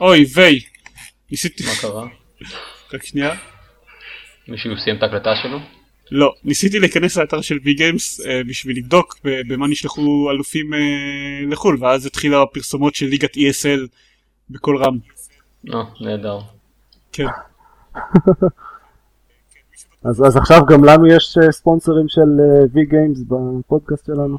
אוי ויי. ניסיתי... מה קרה? רק שנייה. מישהו סיים את ההקלטה שלו? לא, ניסיתי להיכנס לאתר של וי גיימס אה, בשביל לבדוק במה נשלחו אלופים אה, לחו"ל ואז התחילה הפרסומות של ליגת ESL בקול רם. אה, נהדר. כן. אז, אז עכשיו גם לנו יש אה, ספונסרים של וי גיימס בפודקאסט שלנו.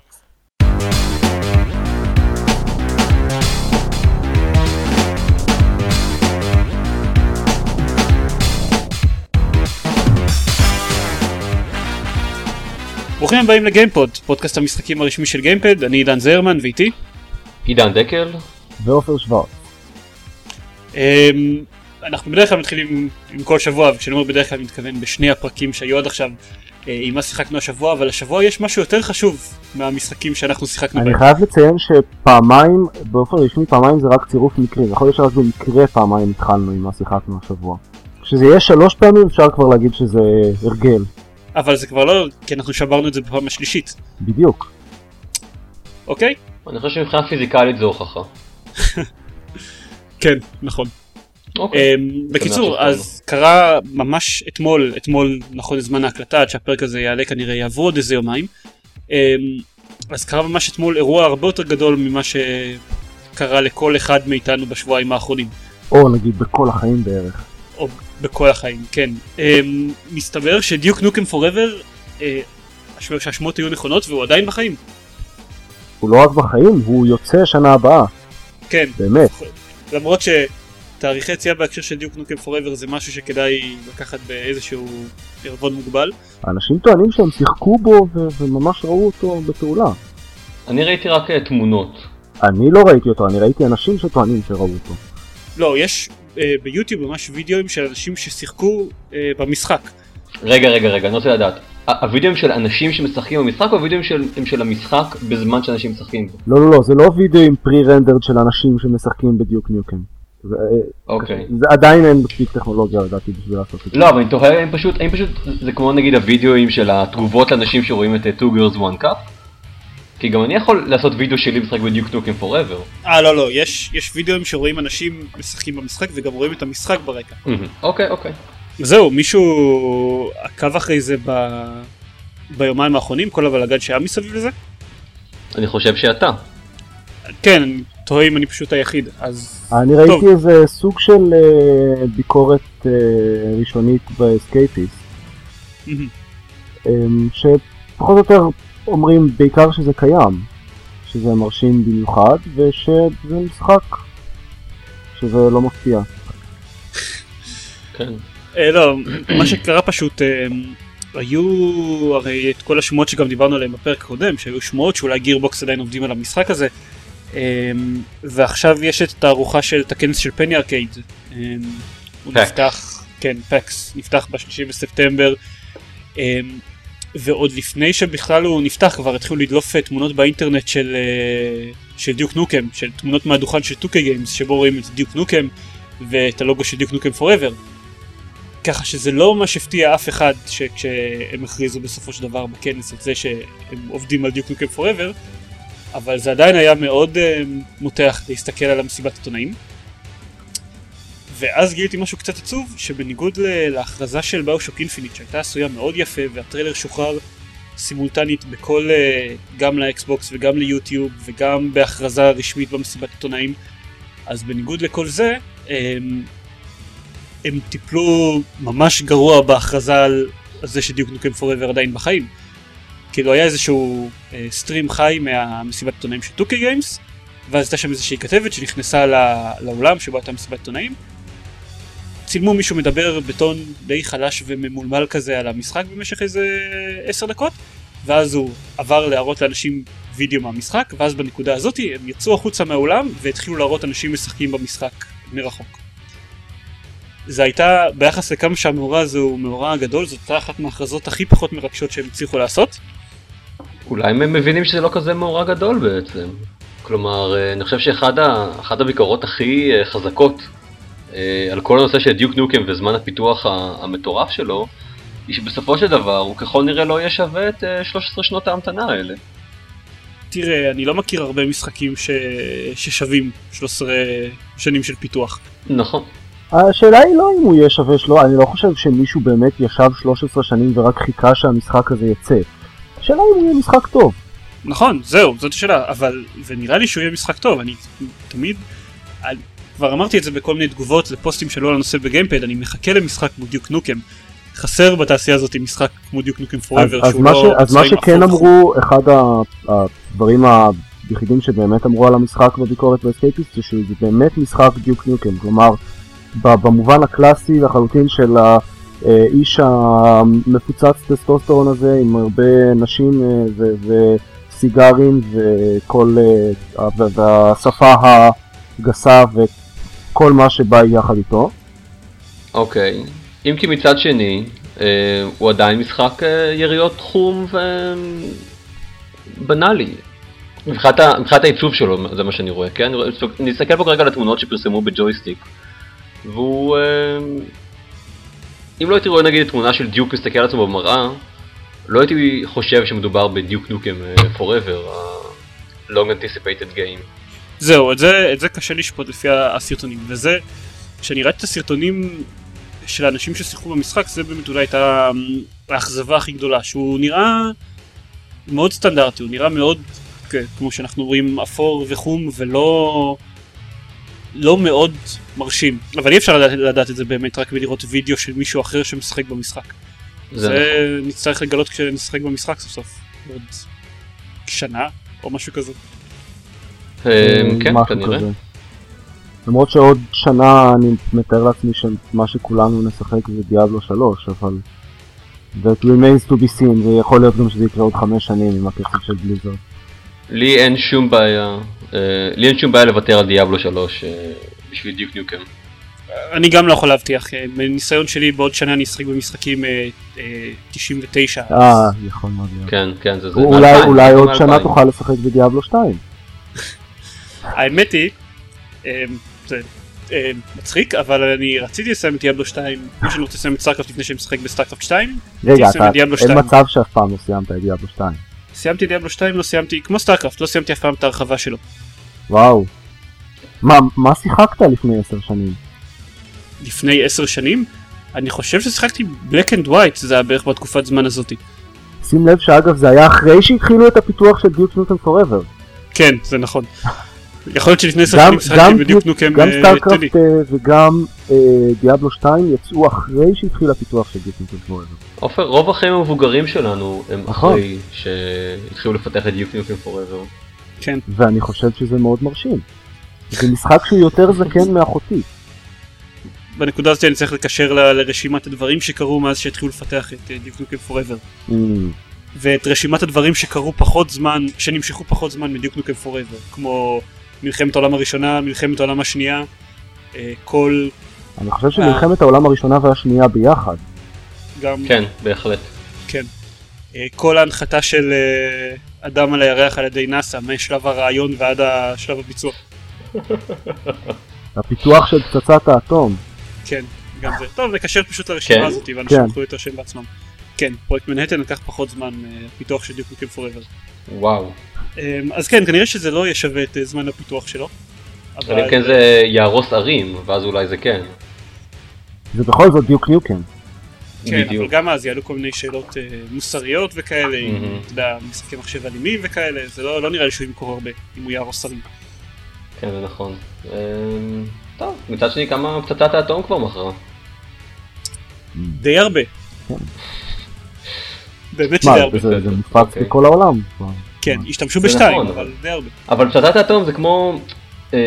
ברוכים הבאים לגיימפוד, פודקאסט המשחקים הרשמי של גיימפד, אני עידן זרמן ואיתי. עידן דקל? ועופר שוורץ. אמ, אנחנו בדרך כלל מתחילים עם, כל שבוע, וכשאני אומר בדרך כלל אני מתכוון בשני הפרקים שהיו עד עכשיו אה, עם מה שיחקנו השבוע, אבל השבוע יש משהו יותר חשוב מהמשחקים שאנחנו שיחקנו אני בהם. חייב לציין שפעמיים, באופן רשמי פעמיים זה רק צירוף מקרים, יכול להיות שרק במקרה פעמיים התחלנו עם מה שיחקנו השבוע. כשזה יהיה שלוש פעמים אפשר כבר להגיד שזה הרגל, אבל זה כבר לא, כי אנחנו שברנו את זה בפעם השלישית, בדיוק. אוקיי? אני חושב שמבחינה פיזיקלית זו הוכחה. כן, נכון. אוקיי. אמ, בקיצור, אז קרה ממש אתמול, אתמול נכון לזמן ההקלטה, עד שהפרק הזה יעלה כנראה יעברו עוד איזה יומיים. אמ, אז קרה ממש אתמול אירוע הרבה יותר גדול ממה שקרה לכל אחד מאיתנו בשבועיים האחרונים. או נגיד בכל החיים בערך. או בכל החיים, כן. אמ, מסתבר שדיוק נוקם פוראבר, שהשמות היו נכונות והוא עדיין בחיים. הוא לא רק בחיים, הוא יוצא שנה הבאה, כן. באמת. למרות שתאריכי יציאה בהקשר של דיוק נוקם פוראבר זה משהו שכדאי לקחת באיזשהו ערבון מוגבל. אנשים טוענים שהם שיחקו בו ו- וממש ראו אותו בפעולה. אני ראיתי רק אה, תמונות. אני לא ראיתי אותו, אני ראיתי אנשים שטוענים שראו אותו. לא, יש אה, ביוטיוב ממש וידאוים של אנשים ששיחקו אה, במשחק. רגע, רגע, רגע, אני רוצה לדעת. הווידאוים של אנשים שמשחקים במשחק או הווידאוים של, הם של המשחק בזמן שאנשים משחקים בו? לא, לא, לא, זה לא וידאו עם פרי רנדרד של אנשים שמשחקים בדיוק ניוקם. זה, אה, אוקיי. זה עדיין אין מספיק טכנולוגיה לדעתי בשביל לעשות את זה. לא, אבל אני תוהה, הם פשוט, פשוט, זה כמו נגיד הווידאוים של התגובות לאנשים שרואים את אה, 2 Girls 1 Cup? כי גם אני יכול לעשות וידאו שלי משחק בדיוק נוקם פוראבר. אה, לא, לא, יש, יש וידאוים שרואים אנשים משחקים במשחק וגם רואים את המשחק ברקע. אוקיי, אוקיי. זהו, מישהו עקב אחרי זה ב... ביומיים האחרונים, כל הבלאגן שהיה מסביב לזה? אני חושב שאתה. כן, אני תוהה אם אני פשוט היחיד, אז... אני טוב. ראיתי איזה סוג של אה, ביקורת אה, ראשונית בסקייפיסט, מהמם. אה, שפחות או יותר אומרים בעיקר שזה קיים, שזה מרשים במיוחד, ושזה משחק, שזה לא מפתיע. כן. אה, לא, מה שקרה פשוט, אה, היו הרי את כל השמועות שגם דיברנו עליהן בפרק הקודם, שהיו שמועות שאולי גירבוקס עדיין עובדים על המשחק הזה, אה, ועכשיו יש את התערוכה של את הכנס של פני ארקייד. הוא. נפתח, כן, פקס, נפתח בשלישי בספטמבר. אה, ועוד לפני שבכלל הוא נפתח כבר התחילו לדלוף אה, תמונות באינטרנט של, אה, של דיוק נוקם, של תמונות מהדוכן של 2K גיימס שבו רואים את דיוק נוקם ואת הלוגו של דיוק נוקם פוראבר. ככה שזה לא ממש הפתיע אף אחד שכשהם הכריזו בסופו של דבר בכנס את זה שהם עובדים על דיוק נוקם פוראבר, אבל זה עדיין היה מאוד uh, מותח להסתכל על המסיבת עיתונאים. ואז גיליתי משהו קצת עצוב, שבניגוד להכרזה של BioShock Infinite שהייתה עשויה מאוד יפה והטריילר שוחרר סימולטנית בכל, אה, גם לאקסבוקס וגם ליוטיוב וגם בהכרזה רשמית במסיבת עיתונאים, אז בניגוד לכל זה, הם, הם טיפלו ממש גרוע בהכרזה על זה ש Duke Nukem Forever עדיין בחיים. כאילו היה איזשהו אה, סטרים חי מהמסיבת עיתונאים של 2K גיימס, ואז הייתה שם איזושהי כתבת שנכנסה לא, לאולם שבו הייתה מסיבת עיתונאים. צילמו מישהו מדבר בטון די חלש וממולמל כזה על המשחק במשך איזה עשר דקות, ואז הוא עבר להראות לאנשים וידאו מהמשחק, ואז בנקודה הזאת הם יצאו החוצה מהאולם והתחילו להראות אנשים משחקים במשחק מרחוק. זה הייתה, ביחס לכמה שהמאורע הזה הוא מאורע גדול, זאת הייתה אחת מההכרזות הכי פחות מרגשות שהם הצליחו לעשות. אולי הם מבינים שזה לא כזה מאורע גדול בעצם. כלומר, אה, אני חושב שאחת הביקורות הכי אה, חזקות על כל הנושא של דיוק נוקם וזמן הפיתוח המטורף שלו, היא שבסופו של דבר הוא ככל נראה לא יהיה שווה את אה, 13 שנות ההמתנה האלה. תראה, אני לא מכיר הרבה משחקים ש... ששווים 13 שנים של פיתוח. נכון. השאלה היא לא אם הוא יהיה שווה שלו, אני לא חושב שמישהו באמת ישב 13 שנים ורק חיכה שהמשחק הזה יצא. השאלה אם הוא יהיה משחק טוב. נכון, זהו, זאת השאלה, אבל, ונראה לי שהוא יהיה משחק טוב, אני תמיד, אני, כבר אמרתי את זה בכל מיני תגובות לפוסטים שלו על הנושא בגיימפד, אני מחכה למשחק כמו דיוק נוקם. חסר בתעשייה הזאת משחק כמו דיוק נוקם פוראבר, שהוא לא... ש, אז מה שכן אפור. אמרו, אחד הדברים היחידים שבאמת אמרו על המשחק בביקורת ב Escapist זה שזה באמת משחק Duke Nukem, כלומר במובן הקלאסי לחלוטין של האיש המפוצץ טסטוסטרון הזה עם הרבה נשים אה, ו- וסיגרים וכל אה, ה- והשפה הגסה וכל מה שבא יחד איתו. אוקיי. אם כי מצד שני, אה, הוא עדיין משחק אה, יריות תחום ובנאלי. מבחינת העיצוב שלו, זה מה שאני רואה, כן? אני אסתכל פה כרגע על התמונות שפרסמו בג'ויסטיק. והוא... אה, אם לא הייתי רואה נגיד תמונה של דיוק מסתכל על עצמו במראה, לא הייתי חושב שמדובר בדיוק נוקם אה, forever, ה-long anticipated game. זהו, את זה, את זה קשה לשפוט לפי הסרטונים, וזה, כשאני ראיתי את הסרטונים של האנשים ששיחקו במשחק, זה באמת אולי הייתה אמ, האכזבה הכי גדולה, שהוא נראה מאוד סטנדרטי, הוא נראה מאוד, כן, כמו שאנחנו רואים, אפור וחום, ולא לא מאוד מרשים. אבל אי אפשר לדעת, לדעת את זה באמת רק בלראות וידאו של מישהו אחר שמשחק במשחק. זה זה נצטרך לגלות כשנשחק במשחק סוף סוף, עוד שנה או משהו כזה. אה, כן, כנראה. כזה. למרות שעוד שנה אני מתאר לעצמי שמה שכולנו נשחק זה דיאבלו 3, אבל... that remains to be seen, ויכול להיות גם שזה יקרה עוד חמש שנים עם הקצב של בליזרד. לי אין שום בעיה, אה, לי אין שום בעיה לוותר על דיאבלו 3 אה, בשביל Duke Nukem. אני גם לא יכול להבטיח, אה, מניסיון שלי בעוד שנה אני אשחק במשחקים אה, אה, 99. אה, יכול מאוד להיות. כן, כן, זה זה. אולי, מ-2000, אולי זה עוד מ-2000. שנה תוכל לשחק בדיאבלו 2. האמת היא, אה, זה אה, מצחיק, אבל אני רציתי לסיים את דיאבלו 2, כמו שאני רוצה לסיים את סטארקרפט לפני שאני משחק בסטארקרפט 2, רגע, את אין 2. מצב שאף פעם לא סיימת את דיאבלו 2. סיימתי דיאבלו 2, לא סיימתי, כמו סטארקרפט, לא סיימתי אף פעם את ההרחבה שלו. וואו. מה, מה שיחקת לפני עשר שנים? לפני 10 שנים, אני חושב ששיחקתי ב Black and White, זה היה בערך בתקופת זמן הזאתי. שים לב שאגב זה היה אחרי שהתחילו את הפיתוח של Duke Nukem Forever. כן, זה נכון. יכול להיות שלפני 10 גם, שנים שיחקתי בדיוק Duke- Nukem גם אה, סטארקרפט טדי. אה, וגם אה, דיאבלו 2 יצאו אחרי שהתחיל הפיתוח של דיוק ניוטון פוראבר. עופר, רוב החיים המבוגרים שלנו הם נכון. אחרי שהתחילו לפתח את דיוק ניוקם פוראבר. כן. ואני חושב שזה מאוד מרשים. זה משחק שהוא יותר זקן מאחותי. בנקודה הזאת אני צריך לקשר ל- לרשימת הדברים שקרו מאז שהתחילו לפתח את דיוק נוקם פוראבר. ואת רשימת הדברים שקרו פחות זמן, שנמשכו פחות זמן מדיוק נוקם פוראבר, כמו מלחמת העולם הראשונה, מלחמת העולם השנייה, אה, כל, אני חושב שמלחמת העולם הראשונה והשנייה ביחד. גם, כן, בהחלט. כן, אה, כל ההנחתה של אה, אדם על הירח על ידי נאסא, משלב הרעיון ועד השלב הביצוע, הפיתוח של פצצת האטום. כן, גם זה. טוב, נקשר פשוט לרשימה כן. הזאת, ואנשים כן. יוכלו להתרשם בעצמם. כן, פרויקט מנהטן לקח פחות זמן מהפיתוח של דיוק נוקם פוראבר. וואו. אה, אז כן, כנראה שזה לא יהיה שווה את אה, זמן הפיתוח שלו. אבל אם כן זה יהרוס ערים, ואז אולי זה כן. זה בכל זאת דיוק ניוקם. כן, אבל בדיוק. גם אז יעלו כל מיני שאלות אה, מוסריות וכאלה. אתה יודע, משחקי מחשב אלימים וכאלה, זה לא, לא נראה לי שהוא ימכור הרבה, אם הוא יהרוס שרים. כן, זה נכון. אמ, טוב, מצד שני כמה פצצת האטום כבר מכרה. די הרבה. כן. באמת מה, שדי הרבה. זה זה מופץ אוקיי. בכל העולם. כן, השתמשו זה בשתיים, נכון, אבל די הרבה. אבל פצצת האטום זה כמו... אמ,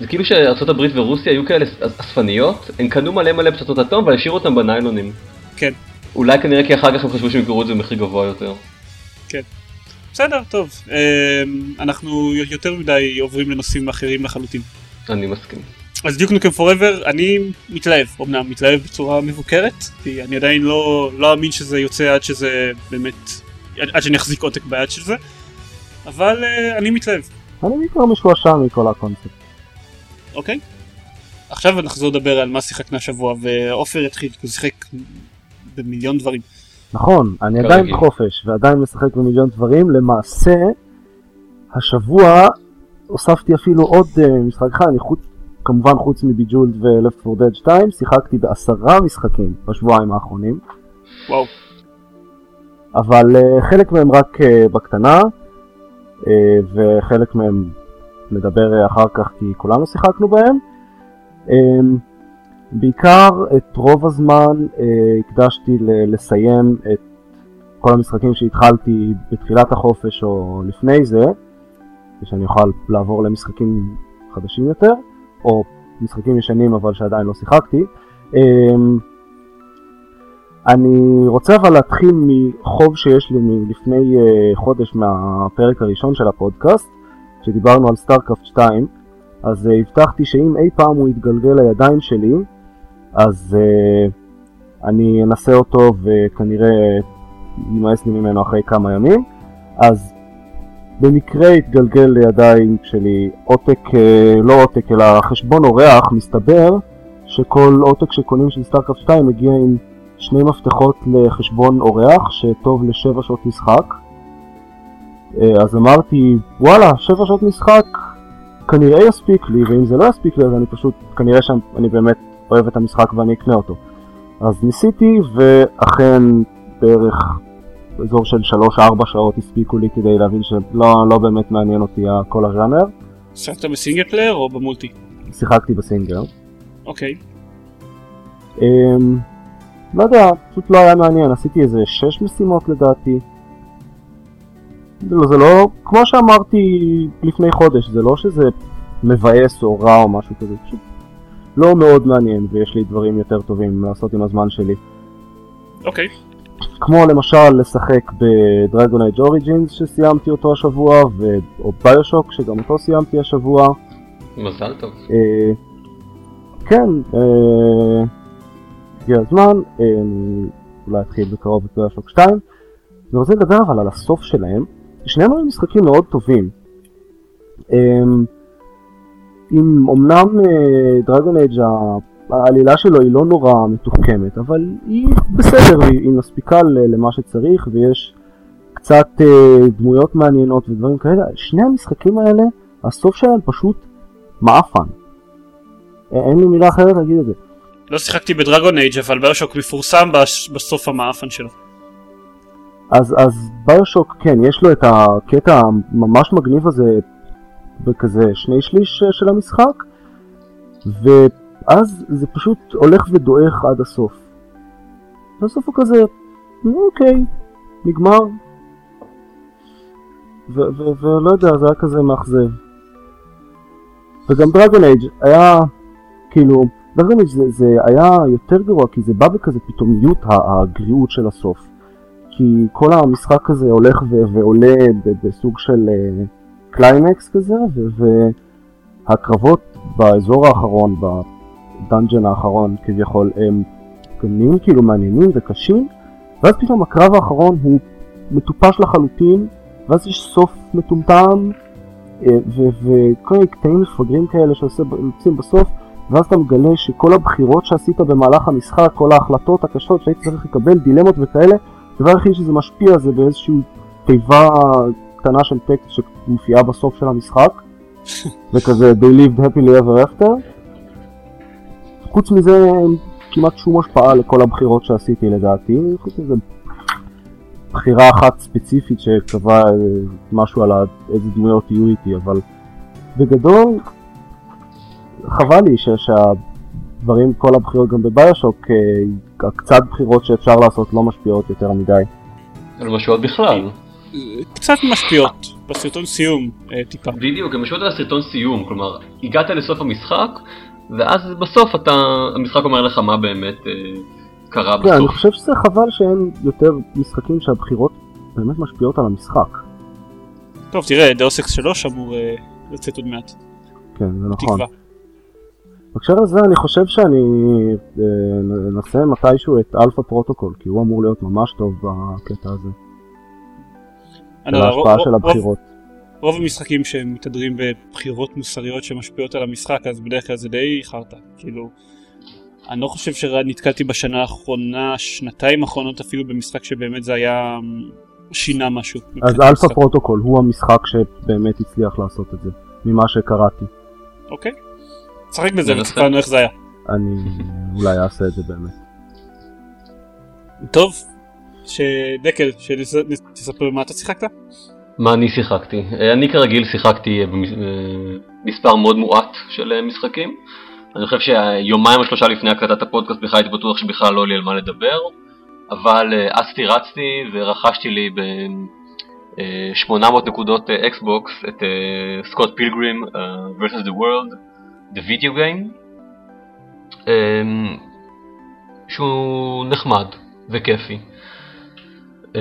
זה כאילו שארה"ב ורוסיה היו כאלה אס- אספניות, הם קנו מלא מלא פצצות אטום והשאירו אותם בניילונים. כן, אולי כנראה כי אחר כך הם חשבו שהם ימכרו את זה במחיר גבוה יותר. בסדר, טוב. אה, אנחנו יותר מדי עוברים לנושאים אחרים לחלוטין. אני מסכים. אז דיוק נוקם פוראבר, אני מתלהב, אמנם מתלהב בצורה מבוקרת, כי אני עדיין לא, לא אאמין שזה יוצא עד שזה באמת, עד שאני אחזיק עותק ביד של זה, אבל uh, אני מתלהב, אני כבר משועשע מכל הקונספט. אוקיי? עכשיו נחזור לדבר על מה שיחקנו השבוע, ועופר יתחיל, כי הוא שיחק במיליון דברים. נכון, אני כרגיל. עדיין בחופש ועדיין משחק במיליון דברים, למעשה השבוע הוספתי אפילו עוד uh, משחק אחד, אני חוץ, כמובן חוץ מביג'ולד ו-Left 4 Dead 2, שיחקתי בעשרה משחקים בשבועיים האחרונים. וואו. אבל uh, חלק מהם רק uh, בקטנה, וחלק מהם נדבר אחר כך כי כולנו שיחקנו בהם. Uh, בעיקר את רוב הזמן הקדשתי לסיים את כל המשחקים שהתחלתי בתחילת החופש או לפני זה, שאני אוכל לעבור למשחקים חדשים יותר, או משחקים ישנים אבל שעדיין לא שיחקתי. אני רוצה אבל להתחיל מחוב שיש לי מלפני אה, חודש מהפרק הראשון של הפודקאסט, שדיברנו על סטארקרפט 2, אז אה, הבטחתי שאם אי פעם הוא יתגלגל לידיים שלי, אז uh, אני אנסה אותו וכנראה יימאס לי ממנו אחרי כמה ימים. אז במקרה התגלגל לידיים שלי עותק, אה, לא עותק אלא חשבון אורח, מסתבר שכל עותק שקונים של סטארקרפט 2 מגיע עם שני מפתחות לחשבון אורח שטוב לשבע שעות משחק. אה, אז אמרתי וואלה, שבע שעות משחק כנראה יספיק לי, ואם זה לא יספיק לי אז אני פשוט, כנראה שאני באמת אוהב את המשחק ואני אקנה אותו. אז ניסיתי ואכן בערך אזור של 3-4 שעות הספיקו לי כדי להבין שלא לא באמת מעניין אותי כל הז'אנר. שיחקת ב single player או ב multi? שיחקתי בסינגל. אוקיי. Um, לא יודע, פשוט לא היה מעניין, עשיתי איזה 6 משימות לדעתי. לא, זה לא, כמו שאמרתי לפני חודש, זה לא שזה מבאס או רע או משהו כזה, פשוט לא מאוד מעניין ויש לי דברים יותר טובים לעשות עם הזמן שלי. אוקיי. כמו למשל לשחק בדרגון אייג' אוריג'ינס שסיימתי אותו השבוע, ו... או ביושוק שגם אותו סיימתי השבוע. מזל טוב. אה, כן, אה, הגיע הזמן, אה, אולי אתחיל בקרוב את ביושוק 2. אני רוצה לדבר אבל על הסוף שלהם, שניהם היו משחקים מאוד טובים. אה, אם אמנם דרגון אייג' העלילה שלו היא לא נורא מתוחכמת, אבל היא בסדר, היא, מספיקה למה שצריך ויש קצת אה, דמויות מעניינות ודברים כאלה. שני המשחקים האלה, הסוף שלהם פשוט מעפן. אין לי מילה אחרת להגיד את זה. לא שיחקתי בדרגון אייג' אבל ביושוק מפורסם בסוף המעפן שלו. אז, אז ביושוק כן, יש לו את הקטע הממש מגניב הזה בכזה שני שליש של המשחק, ו... אז זה פשוט הולך ודועך עד הסוף. בסוף הוא כזה, אוקיי, נגמר. ולא יודע, זה היה כזה מאכזב. וגם Dragon Age היה, כאילו, Dragon Age זה, זה היה יותר גרוע, כי זה בא בכזה פתאומיות הגריעות של הסוף. כי כל המשחק הזה הולך ו- ועולה בסוג של קליימקס אה, כזה, והקרבות באזור האחרון, ה dungeon האחרון כביכול הם גם נהיים כאילו מעניינים וקשים ואז פתאום הקרב האחרון הוא מטופש לחלוטין ואז יש סוף מטומטם אה, וכל מיני קטעים מפגרים כאלה שיוצאים בסוף ואז אתה מגלה שכל הבחירות שעשית במהלך המשחק, כל ההחלטות הקשות שהיית צריך לקבל, דילמות וכאלה, הדבר היחיד שזה משפיע זה באיזושהי תיבה קטנה של טקסט שמופיעה בסוף של המשחק וכזה they lived happily ever after. חוץ מזה אין כמעט שום השפעה לכל הבחירות שעשיתי לדעתי, חוץ מזה בחירה אחת ספציפית שקבעה משהו על איזה דמויות יהיו איתי, אבל בגדול חבל לי ש, שהדברים, כל הבחירות גם בביושוק, אה, קצת בחירות שאפשר לעשות לא משפיעות יותר מדי. לא משפיעות בכלל. קצת משפיעות, בסרטון סיום אה, טיפה. בדיוק, הן משפיעות על הסרטון סיום, כלומר, הגעת לסוף המשחק, ואז בסוף אתה, המשחק אומר לך מה באמת אה, קרה בסוף. אני חושב שזה חבל שאין יותר משחקים שהבחירות באמת משפיעות על המשחק. טוב תראה, Deus Ex 3 אמור לצאת עוד מעט. כן, זה נכון. בהקשר לזה אני חושב שאני אנסה מתישהו את Alpha Protocol, כי הוא אמור להיות ממש טוב בקטע הזה. על ההשפעה של הבחירות. רוב המשחקים שהם מתהדרים בבחירות מוסריות שמשפיעות על המשחק אז בדרך כלל זה די חרטא כאילו אני לא חושב שנתקלתי בשנה האחרונה שנתיים האחרונות אפילו במשחק שבאמת זה היה שינה משהו. אז Alpha. Protocol הוא המשחק שבאמת הצליח לעשות את זה, ממה שקראתי. אוקיי. שחק בזה. ותספר לנו איך זה היה. אני אולי אעשה את זה באמת. טוב. שדקל, שתספר מה אתה שיחקת? מה אני שיחקתי? אה, אני כרגיל שיחקתי אה, במס- אה, מאוד מועט של משחקים. אני חושב שיומיים או שלושה לפני הקלטת הפודקאסט בכלל הייתי בטוח שבכלל לא לי על מה לדבר, אבל אצתי רצתי ורכשתי לי ב-800 נקודות אה, Xbox את Scott Pilgrim vs. the World, the Video Game, אה, שהוא נחמד וכיפי. אה,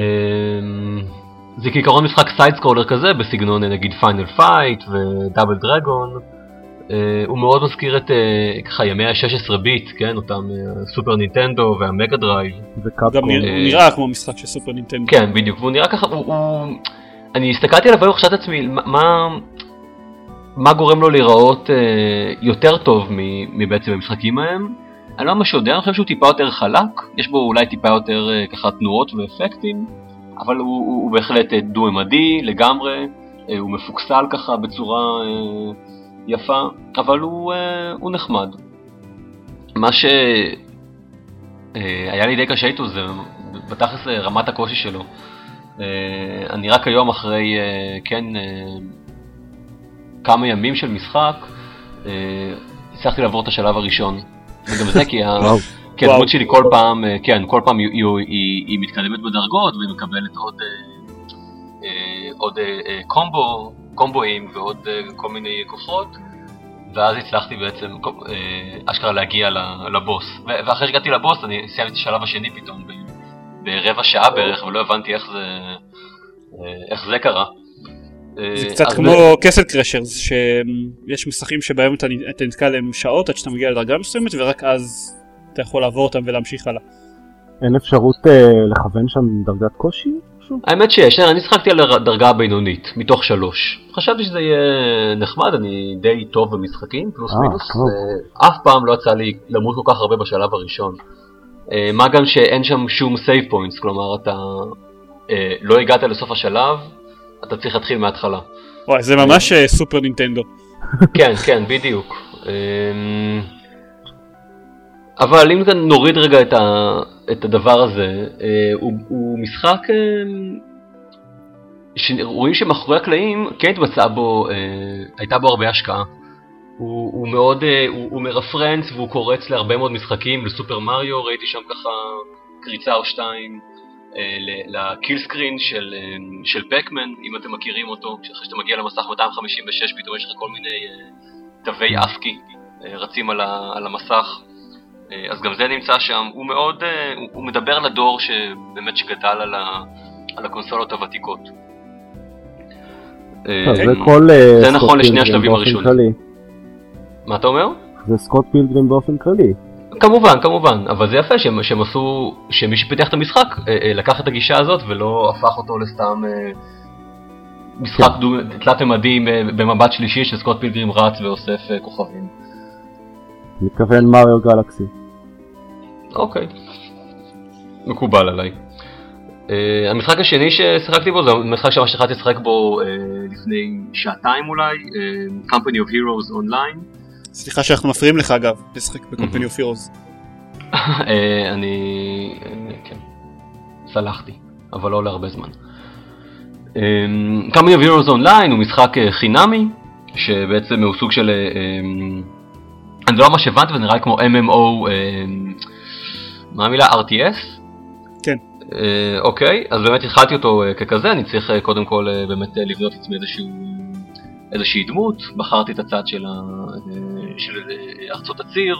זה כעיקרון משחק side scroller כזה בסגנון אה, נגיד Final Fight ו Double Dragon. הוא מאוד מזכיר את אה, ככה ימי ה-16 ביט, כן, אותם Super Nintendo וה Mega Drive. גם ו Capcom, נראה- הוא נראה כמו משחק של Super Nintendo. כן, בדיוק, והוא נראה ככה, הוא... הוא... אני הסתכלתי עליו והיום חשבתי לעצמי, מה- מה... גורם לו להיראות אה, יותר טוב מבעצם המשחקים ההם? אני לא ממש יודע, אני חושב שהוא טיפה יותר חלק, יש בו אולי טיפה יותר אה, ככה תנועות ואפקטים, אבל הוא, הוא, הוא בהחלט אה, דו-ממדי לגמרי, אה, הוא מפוקסל ככה בצורה אה, יפה, אבל הוא, אה, הוא נחמד. מה שהיה לי די קשה איתו זה בתכלס אה, רמת הקושי שלו. אה, אני רק היום אחרי, אה, כן, אה, כמה ימים של משחק, אה, הצלחתי לעבור את השלב הראשון. וגם זה כי, ה... הדמות שלי כל פעם, אה, כן, כל פעם היא, היא, היא, היא מתקדמת בדרגות והיא מקבלת עוד, אה, עוד אה, קומבו, קומבואים ועוד אה, כל מיני כוחות. ואז הצלחתי בעצם אשכרה להגיע ל- לבוס. ואחרי שהגעתי לבוס אני סיימתי את השלב השני פתאום ברבע שעה בערך ולא הבנתי איך זה, איך זה קרה. אה, זה קצת אז כמו קסל קרשרס, שיש מסכים שבהם אתה אתה נתקע להם שעות עד שאתה מגיע לדרגה מסוימת ורק אז אתה יכול לעבור אותם ולהמשיך הלאה. אין אפשרות אה, לכוון שם דרגת קושי? האמת שיש, אני שיחקתי על הדרגה הבינונית, מתוך שלוש. חשבתי שזה יהיה נחמד, אני די טוב במשחקים, פלוס אה, מינוס. אה, אף פעם לא יצא לי למות כל כך הרבה בשלב הראשון. אה, מה גם שאין שם שום save points, כלומר אתה אה, לא הגעת לסוף השלב, אתה צריך להתחיל מההתחלה. וואי זה ממש אה, Super Nintendo. כן, כן, בדיוק. אמ, אבל אם נוריד רגע את, ה, את הדבר הזה, אה, הוא, הוא משחק אמ, שרואים שמאחורי הקלעים כן התבצעה בו, אה, הייתה בו הרבה השקעה. הוא, הוא מאוד, הוא, הוא מרפרנס והוא קורץ להרבה מאוד משחקים, לסופר מריו ראיתי שם ככה קריצה או שתיים, לקיל סקרין של, אה, של פקמן, אם אתם מכירים אותו, אחרי שאתה מגיע למסך 256 פתאום יש לך כל מיני אה, תווי אסקי אה, רצים על, ה, על המסך, אה, אז גם זה נמצא שם, הוא מאוד, אה, הוא, הוא מדבר לדור שבאמת שגדל על, ה, על הקונסולות הוותיקות. אה, זה כל אה, זה נכון לשני השלבים הראשונים. מה אתה אומר? זה סקוט פילגרים באופן כללי. כמובן, כמובן, אבל זה יפה שהם, שהם עשו, שמי שפיתח את המשחק אה, אה, לקח את הגישה הזאת ולא הפך אותו לסתם אה, משחק דו, תלת-ממדי במבט שלישי שסקוט פילגרים רץ ואוסף כוכבים. מתכוון מריו גלקסי. אוקיי, מקובל עליי. Uh, המשחק השני ששיחקתי בו זה משחק שממש התחלתי לשחק בו uh, לפני שעתיים אולי, uh, Company of Heroes Online. סליחה שאנחנו מפריעים לך אגב, לשחק בקומפני אוף הירוס. אה, אני... אה, כן. סלחתי, אבל לא להרבה זמן. אה, Company of Heroes Online הוא משחק חינמי, שבעצם הוא סוג של... אני לא ממש הבנתי, וזה נראה כמו MMO, מה המילה? RTS? כן. אוקיי, אז באמת התחלתי אותו ככזה, אני צריך קודם כל באמת לבנות לעצמי איזשהו... איזושהי דמות, בחרתי את הצד של, ה... של אה, ארצות הציר,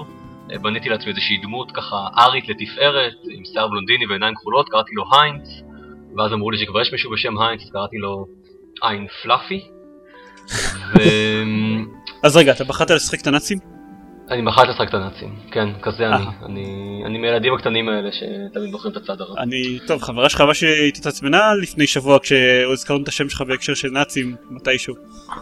אה, בניתי לעצמי איזושהי דמות ככה ארית לתפארת, עם שיער בלונדיני ועיניים כחולות, קראתי לו היינץ, ואז אמרו לי שכבר יש מישהו בשם היינץ, אז קראתי לו עין פלאפי. ואני אז רגע, אתה בחרת לשחק את הנאצים? בחרתי לשחק את הנאצים, כן, כזה אני. אה. אני. אני מהילדים הקטנים האלה שתמיד בוחרים את הצד הרע. אני, טוב, חברה שלך ממש התעצבנה לפני שבוע כשהזכרנו את השם שלך בהקשר של נאצים מתישהו.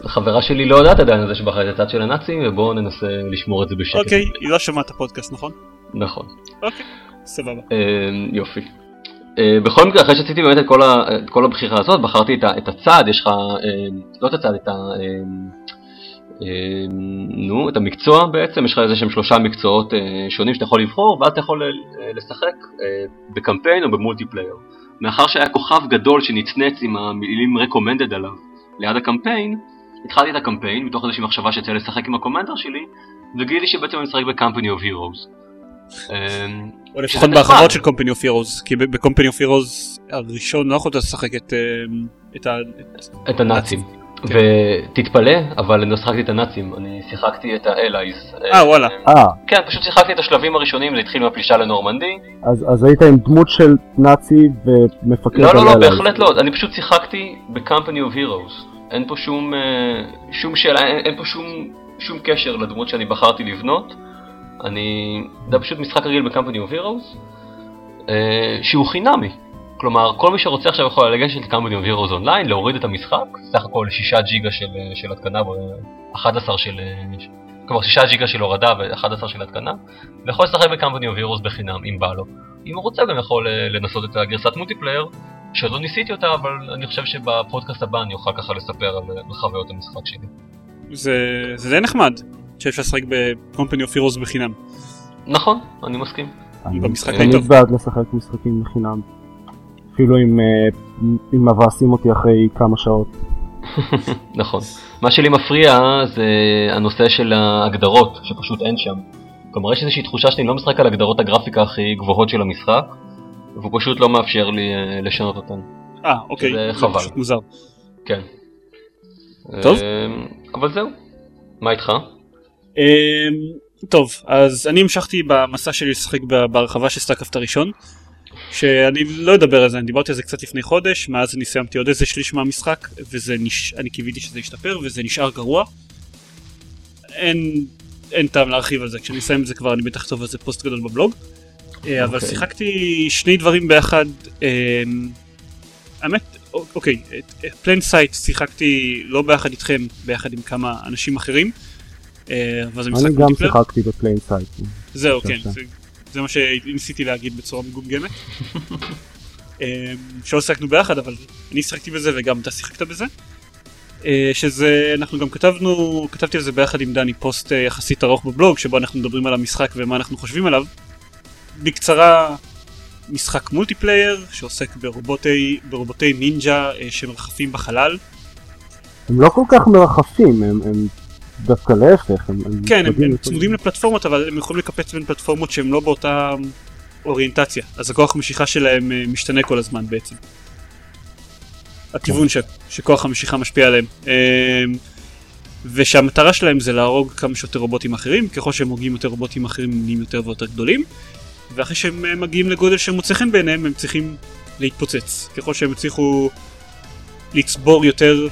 החברה שלי לא יודעת עדיין על זה שבחרתי את הצד של הנאצים, ובואו ננסה לשמור את זה בשקט. אוקיי, היא לא שמעה את הפודקאסט, נכון? נכון. אוקיי, סבבה. אה, יופי. Uh, בכל מקרה, אחרי שעשיתי באמת את כל, הבחירה הזאת, בחרתי את, הצד, יש לך, לא את הצד, את ה... Uh, נו, את המקצוע בעצם, יש לך איזה שהם שלושה מקצועות uh, שונים שאתה יכול לבחור, ואז אתה יכול uh, לשחק בקמפיין או במולטיפלייר. מאחר שהיה כוכב גדול שנצנץ עם המילים recommended עליו ליד הקמפיין, התחלתי את הקמפיין מתוך איזושהי מחשבה שיצא לשחק עם הקומנדר שלי, וגיליתי שבעצם אני משחק ב-Company of Heroes. או לפחות בהרחבות של Company of Heroes, כי ב-Company of Heroes הראשון לא יכולת לשחק את הנאצים. כן. ותתפלא, אבל לא שיחקתי את הנאצים, אני שיחקתי את האלייז. אה וואלה. אה. כן, פשוט שיחקתי את השלבים הראשונים, זה התחיל מהפלישה לנורמנדי. אז, אז היית עם דמות של נאצי ומפקד לא, לא, לא, בהחלט לא, אני פשוט שיחקתי ב-Company of Heroes. אין פה שום, אה, שום שאלה, אין, אין פה שום, שום קשר לדמות שאני בחרתי לבנות. אני... זה פשוט משחק רגיל ב-Company of Heroes, אה, שהוא חינמי. כלומר, כל מי שרוצה עכשיו יכול לגשת ל-Company of Heroes אונליין, להוריד את המשחק, סך הכל 6 ג'יגה של, אה, של התקנה, 11 של... כלומר 6 ג'יגה של הורדה ו-11 של התקנה, ויכול לשחק ב-Company of Heroes בחינם, אם בא לו. אם הוא רוצה גם יכול לנסות את הגרסת מולטיפלייר, שעוד לא ניסיתי אותה, אבל אני חושב שבפודקאסט הבא אני אוכל ככה לספר על חוויות המשחק שלי. זה, זה די נחמד שאפשר לשחק ב-Company of Heroes בחינם. נכון, אני מסכים. אני במשחק אני בעד לשחק משחקים בחינם. אפילו אם, אה, אם מבאסים אותי אחרי כמה שעות. נכון. מה שלי מפריע זה הנושא של ההגדרות, שפשוט אין שם. כלומר יש איזושהי תחושה שאני לא משחק על הגדרות הגרפיקה הכי גבוהות של המשחק, והוא פשוט לא מאפשר לי אה, לשנות אותן. אה, אוקיי. זה חבל. מוזר. כן. טוב. אה, אבל זהו. מה איתך? אה, טוב, אז אני המשכתי במסע שלי לשחק בהרחבה של StarCraft הראשון. שאני לא אדבר על זה, אני דיברתי על זה קצת לפני חודש, מאז אני סיימתי עוד איזה שליש מהמשחק, וזה נש... קיוויתי שזה ישתפר, וזה נשאר גרוע. אין, אין טעם להרחיב על זה, כשאני אסיים את זה כבר אני בטח אכתוב על זה פוסט גדול בבלוג. אה, אבל אוקיי. שיחקתי שני דברים ביחד. אה, האמת, אוקיי, את Plain Sight שיחקתי לא ביחד איתכם, ביחד עם כמה אנשים אחרים. אה, אני גם שיחקתי ב Plain Sight. זהו, כן, זה מה שניסיתי להגיד בצורה מגומגמת. שלא שיחקנו ביחד, אבל אני שיחקתי בזה וגם אתה שיחקת בזה. שזה, אנחנו גם כתבנו, כתבתי על זה ביחד עם דני פוסט יחסית ארוך בבלוג, שבו אנחנו מדברים על המשחק ומה אנחנו חושבים עליו. בקצרה משחק multiplayer שעוסק ברובוטי, ברובוטי נינג'ה אה, שמרחפים בחלל. הם לא כל כך מרחפים, הם, הם דווקא להפך. כן, הם, הם צמודים לפלטפורמות אבל הם יכולים לקפץ בין פלטפורמות שהם לא באותה אוריינטציה, אז הכוח המשיכה שלהם אה, משתנה כל הזמן בעצם. הכיוון ש, שכוח המשיכה משפיע עליהם. אה, ושהמטרה שלהם זה להרוג כמה שיותר רובוטים אחרים, ככל שהם הורגים יותר רובוטים אחרים הם נהיים יותר ויותר גדולים. ואחרי שהם אה, מגיעים לגודל שמוצא חן בעיניהם הם צריכים להתפוצץ. ככל שהם הצליחו לצבור יותר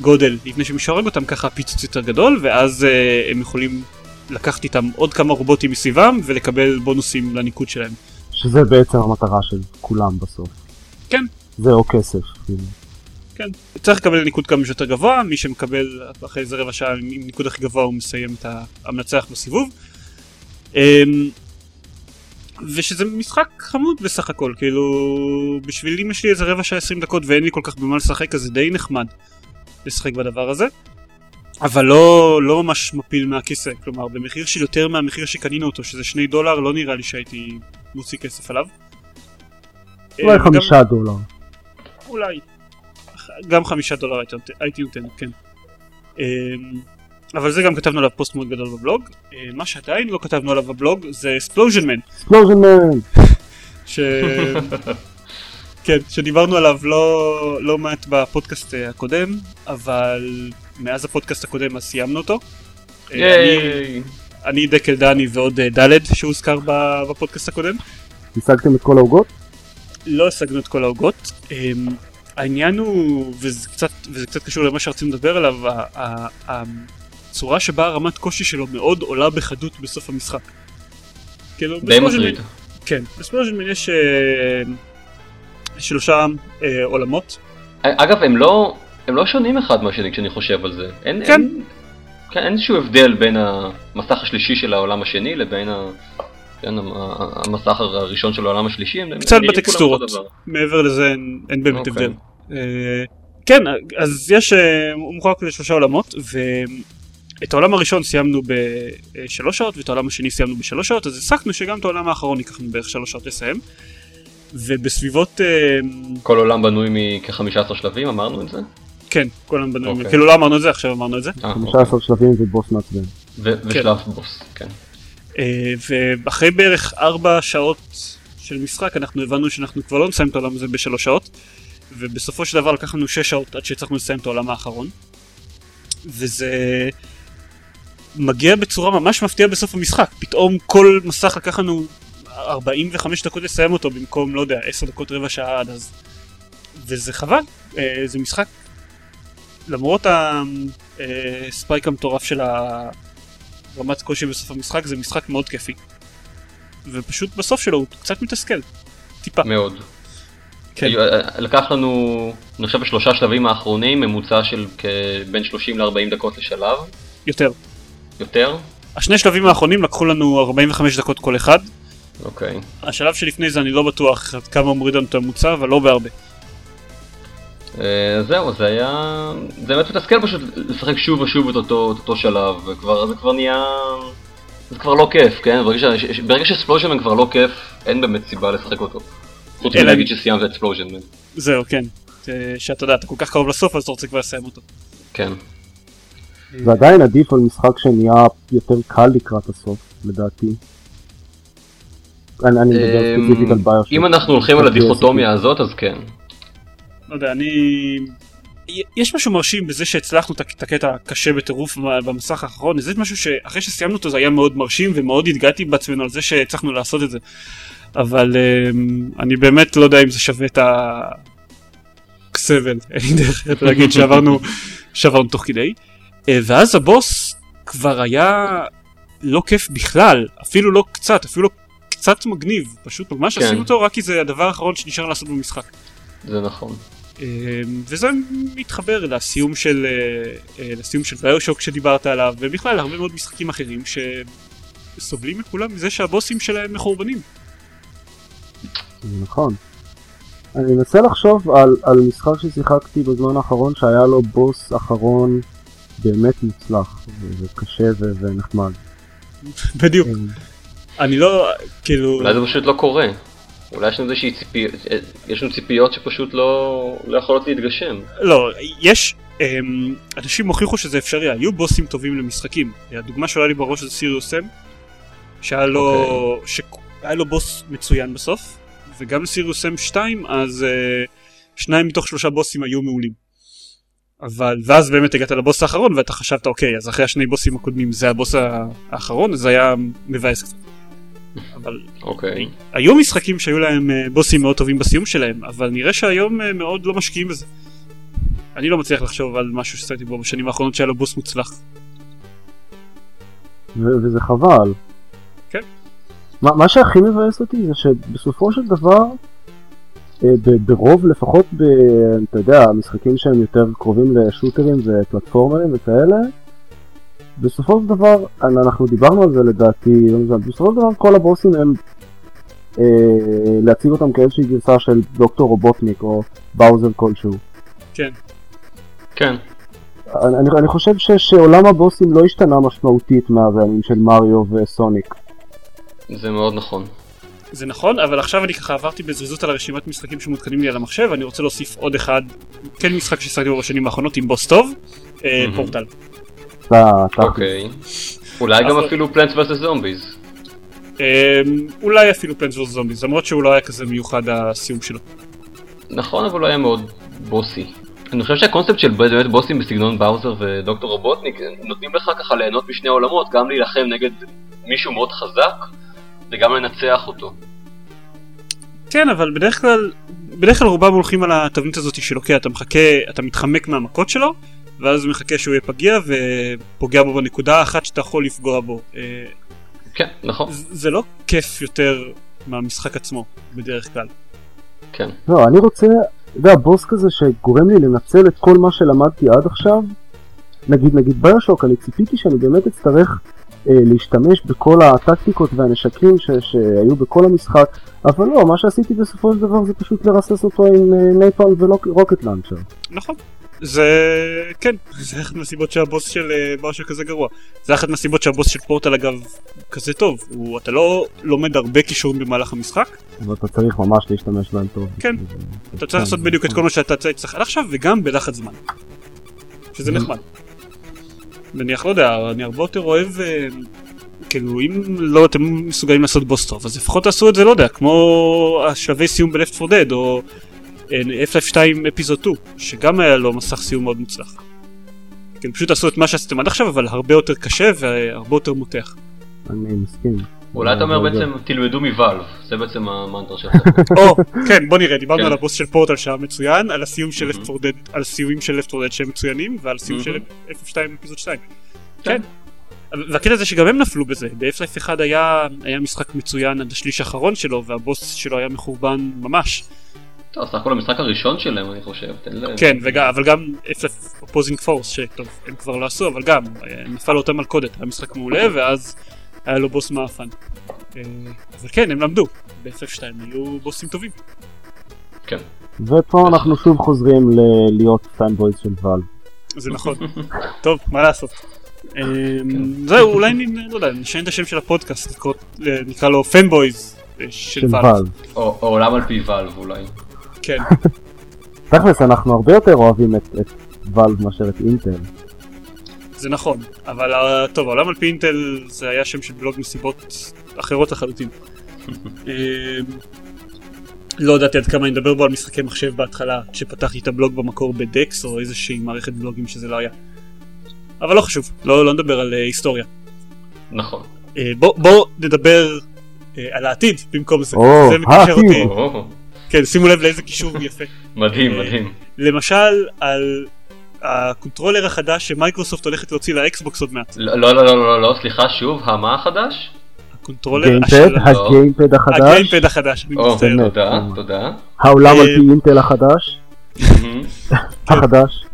גודל לפני שמישהו הורג אותם ככה הפיצוץ יותר גדול ואז uh, הם יכולים לקחת איתם עוד כמה רובוטים מסביבם ולקבל בונוסים לניקוד שלהם. שזה בעצם המטרה של כולם בסוף. כן. זה או כסף. כן. צריך לקבל ניקוד כמה שיותר גבוה, מי שמקבל אחרי איזה רבע שעה עם ניקוד הכי גבוה הוא מסיים את המנצח בסיבוב. אמ, ושזה משחק חמוד בסך הכל, כאילו בשביל אם יש לי איזה רבע שעה 20 דקות ואין לי כל כך במה לשחק אז זה די נחמד לשחק בדבר הזה. אבל לא, לא ממש מפיל מהכיסא, כלומר במחיר של יותר מהמחיר שקנינו אותו שזה שני דולר לא נראה לי שהייתי מוציא כסף עליו. אולי אה, חמישה גם... דולר. אולי. גם חמישה דולר הייתי, הייתי נותן, כן. אמ, אבל זה גם כתבנו עליו פוסט מאוד גדול בבלוג. אה, מה שעדיין לא כתבנו עליו בבלוג זה 'Splosion Man. 'Splosion Man. כן, שדיברנו עליו לא, לא מעט בפודקאסט אה, הקודם, אבל מאז הפודקאסט הקודם אז סיימנו אותו. אה, אני, אני דקל דני ועוד דלד שהוזכר בפודקאסט הקודם. השגתם את כל העוגות? לא השגנו את כל העוגות. העניין הוא, וזה קצת, וזה קצת קשור למה שרצינו לדבר עליו, הצורה שבה הרמת קושי שלו מאוד עולה בחדות בסוף המשחק. כאילו, די מטריד. כן, בספלוז'ן מן יש אה, שלושה אה, עולמות. אגב, הם לא, הם לא שונים אחד מהשני כשאני חושב על זה. אין, כן. אין, כן, אין איזשהו הבדל בין המסך השלישי של העולם השני לבין כן, ה- המסך הראשון של העולם השלישי, הם קצת כולם בטקסטורות. מעבר לזה אין, אין באמת אוקיי. הבדל. אה, כן, אז יש, אה, הוא מחולק לשלושה עולמות, ואת העולם הראשון סיימנו בשלוש שעות, ואת העולם השני סיימנו בשלוש שעות, אז הסקנו שגם את העולם האחרון ייקח לנו בערך שלוש שעות לסיים. ובסביבות, אה, כל עולם בנוי מכ-15 שלבים, אמרנו את זה? כן, כל העולם בנוי, אוקיי. כאילו לא אמרנו את זה, עכשיו אמרנו את זה. אה, 15 שלבים ובוס מעצבן. ו- ושלב בוס, כן. אה, ואחרי בערך ארבע שעות של משחק אנחנו הבנו שאנחנו כבר לא נסיים את העולם הזה בשלוש שעות ובסופו של דבר לקח לנו שש שעות עד שהצלחנו לסיים את העולם האחרון וזה מגיע בצורה ממש מפתיעה בסוף המשחק פתאום כל מסך לקח לנו 45 דקות לסיים אותו במקום לא יודע 10 דקות רבע שעה עד אז וזה חבל אה, זה משחק למרות הספייק המטורף של ה... רמת קושי בסוף המשחק זה משחק מאוד כיפי. ופשוט בסוף שלו הוא קצת מתסכל. טיפה. מאוד. כן. אה, לקח לנו, אני חושב בשלושה שלבים האחרונים, ממוצע של בין 30 ל-40 דקות לשלב, יותר. יותר? השני שלבים האחרונים לקחו לנו 45 דקות כל אחד. אוקיי. השלב שלפני זה אני לא בטוח עד כמה מוריד לנו את הממוצע, אבל לא בהרבה. אה, זהו, זה היה... זה באמת מתסכל פשוט לשחק שוב ושוב את אותו, את אותו שלב, וכבר, זה כבר נהיה... זה כבר לא כיף, כן? ברגע, ש... ברגע שספלוז'ן כבר לא כיף, אין באמת סיבה לשחק אותו. חוץ מלהגיד שסיימת את ספלוז'ן. זהו, כן. אה, שאתה יודע, אתה כל כך קרוב לסוף אז אתה רוצה כבר לסיים אותו. כן. זה עדיין עדיף על משחק שנהיה יותר קל לקראת הסוף, לדעתי. אני אני מדבר אמ, ספציפית על ביושוק. אם אנחנו הולכים על הדיכוטומיה הזאת, אז כן. לא יודע, אני... יש משהו מרשים בזה שהצלחנו את הק- את הקטע הקשה בטירוף במסך האחרון, זה משהו שאחרי שסיימנו אותו זה היה מאוד מרשים ומאוד התגעתי בעצמנו על זה שהצלחנו לעשות את זה. אבל אמ, אני באמת לא יודע אם זה שווה את הסבל, אין לי דרך להגיד שעברנו, שעברנו תוך כדי. אה, ואז הבוס כבר היה לא כיף בכלל, אפילו לא קצת, אפילו לא קצת מגניב, פשוט ממש כן. עשינו אותו רק כי זה הדבר האחרון שנשאר לעשות במשחק. זה נכון. אה, וזה מתחבר לסיום של אה, אה, לסיום של ביושוק שדיברת עליו ובכלל הרבה מאוד משחקים אחרים שסובלים מכולם מזה שהבוסים שלהם מחורבנים. זה נכון. אני מנסה לחשוב על, על משחק ששיחקתי בזמן האחרון שהיה לו בוס אחרון באמת מוצלח, וזה קשה ו- ונחמד. בדיוק. אני לא כאילו אולי זה פשוט לא קורה. אולי יש לנו איזושהי ציפיות, יש לנו ציפיות שפשוט לא, לא יכולות להתגשם. לא יש אמ, אנשים הוכיחו שזה אפשרי היו בוסים טובים למשחקים הדוגמה שעולה לי בראש זה סיריוס אם שהיה לו שהיה לו בוס מצוין בסוף וגם לסיריוס אם 2 אז אה, שניים מתוך שלושה בוסים היו מעולים. אבל ואז באמת הגעת לבוס האחרון ואתה חשבת אוקיי אז אחרי השני בוסים הקודמים זה הבוס האחרון אז זה היה מבאס קצת. אבל אוקיי. היו משחקים שהיו להם אה, בוסים מאוד טובים בסיום שלהם, אבל נראה שהיום אה, מאוד לא משקיעים בזה. אני לא מצליח לחשוב על משהו ששחקתי בו בשנים האחרונות שהיה לו בוס מוצלח. וזה חבל. כן. מה, מה שהכי מבאס אותי זה שבסופו של דבר, אה, ברוב לפחות ב... אתה יודע, משחקים שהם יותר קרובים לשוטרים ופלטפורמרים וכאלה, בסופו של דבר, אנ- אנחנו דיברנו על זה לדעתי, לא בסופו של דבר כל הבוסים הם אה, להציג אותם כאיזושהי גרסה של דוקטור רובוטניק או באוזר כלשהו. כן. כן. אני, אני- אני חושב ש, שעולם הבוסים לא השתנה משמעותית מהבימים של מריו וסוניק. זה מאוד נכון. זה נכון, אבל עכשיו אני ככה עברתי בזריזות על הרשימת משחקים שמותקנים לי על המחשב, אני רוצה להוסיף עוד אחד, כן משחק ששחקתי בו בשנים האחרונות עם בוס טוב, מהמם. פורטל. אתה, אוקיי. אולי גם אפילו פלנטס vs זומביז. אולי אפילו פלנס ורס זומביז, למרות שהוא לא היה כזה מיוחד הסיום שלו. נכון, אבל הוא היה מאוד בוסי. אני חושב שהקונספט של באמת בוסים בסגנון באוזר ודוקטור רובוטניק נותנים לך ככה ליהנות משני העולמות, גם להילחם נגד מישהו מאוד חזק וגם לנצח אותו. כן, אבל בדרך כלל, בדרך כלל רובם הולכים על התבנית הזאת של אוקיי, אתה מחכה, אתה מתחמק מהמכות שלו, ואז מחכה שהוא יהיה פגיע ופוגע בו בנקודה האחת שאתה יכול לפגוע בו. אה, כן, נכון, זה לא כיף יותר מהמשחק עצמו, בדרך כלל. כן. לא, אני רוצה, אתה יודע, בוס כזה שגורם לי לנצל את כל מה שלמדתי עד עכשיו. נגיד, נגיד BioShock, אני ציפיתי שאני באמת אצטרך אה, להשתמש בכל הטקטיקות והנשקים ש, שהיו בכל המשחק, אבל לא, מה שעשיתי בסופו של דבר זה פשוט לרסס אותו עם אה, napalm ו rocket launcher. נכון. זה כן זה אחת מהסיבות שהבוס של BioShock כזה גרוע. זה אחת מהסיבות שהבוס של פורטל אגב כזה טוב. הוא אתה לא לומד הרבה קישורים במהלך המשחק. ואתה צריך ממש להשתמש בהם טוב. כן. אתה צריך לעשות בדיוק את כל מה שאתה צריך עד עכשיו וגם בלחץ זמן. שזה נחמד. נניח לא יודע אני הרבה יותר אוהב כאילו אם לא אתם מסוגלים לעשות בוס טוב אז לפחות תעשו את זה לא יודע כמו השלבי סיום בלפט פור דד או F2 אפיזוד 2 שגם היה לו מסך סיום מאוד מוצלח. כן, פשוט עשו את מה שעשיתם עד עכשיו אבל הרבה יותר קשה והרבה יותר מותח. אני מסכים. אולי אתה אומר בעצם תלמדו מוואלב, זה בעצם המנטרה שלך. או, כן, בוא נראה, דיברנו על הבוס של פורטל שהיה מצוין, על הסיום של Left 4 Dead, על סיומים של Left 4 Dead שהם מצוינים, ועל סיום של F2 אפיזוד 2. כן. והקטע זה שגם הם נפלו בזה, ב-F-Life 1 היה משחק מצוין עד השליש האחרון שלו, והבוס שלו היה מחורבן ממש. טוב, סך הכל המשחק הראשון שלהם אני חושב, תן להם. כן, וגם, אבל גם Half-Life Opposing Force, שטוב, הם כבר לא עשו, אבל גם, נפל אותה מלכודת, היה משחק מעולה, ואז היה לו בוס מאפן. אה, אבל כן, הם למדו, ב-FF2 היו בוסים טובים. כן. ופה אנחנו שוב חוזרים להיות fanboys של Valve. זה נכון. טוב, מה לעשות. אה, זהו, אולי לא נשנה את השם של הפודקאסט, נקרא לו fanboys של Valve. או עולם על פי ואל אולי. כן. תכלס אנחנו הרבה יותר אוהבים את, את ואלב מאשר את אינטל. זה נכון, אבל אה, טוב, העולם על פי אינטל זה היה שם של בלוג מסיבות אחרות לחלוטין. אמ, לא ידעתי עד כמה אני אדבר בו על משחקי מחשב בהתחלה, כשפתחתי את הבלוג במקור בדקס או איזושהי מערכת בלוגים שזה לא היה. אבל לא חשוב, לא, לא נדבר על uh, היסטוריה. נכון. Uh, בוא, בוא נדבר uh, על העתיד במקום זה, Oh, זה מקשר אותי. Oh. כן, שימו לב לאיזה קישור יפה. מדהים, מדהים. למשל, על הקונטרולר החדש שמייקרוסופט הולכת להוציא לאקסבוקס עוד מעט. לא, לא, לא, לא, לא, סליחה, שוב, המה החדש? הקונטרולר גיימפד, הגיימפד החדש. הגיימפד החדש, אני מצטער. תודה, תודה. העולם על אה, פי אינטל החדש. החדש.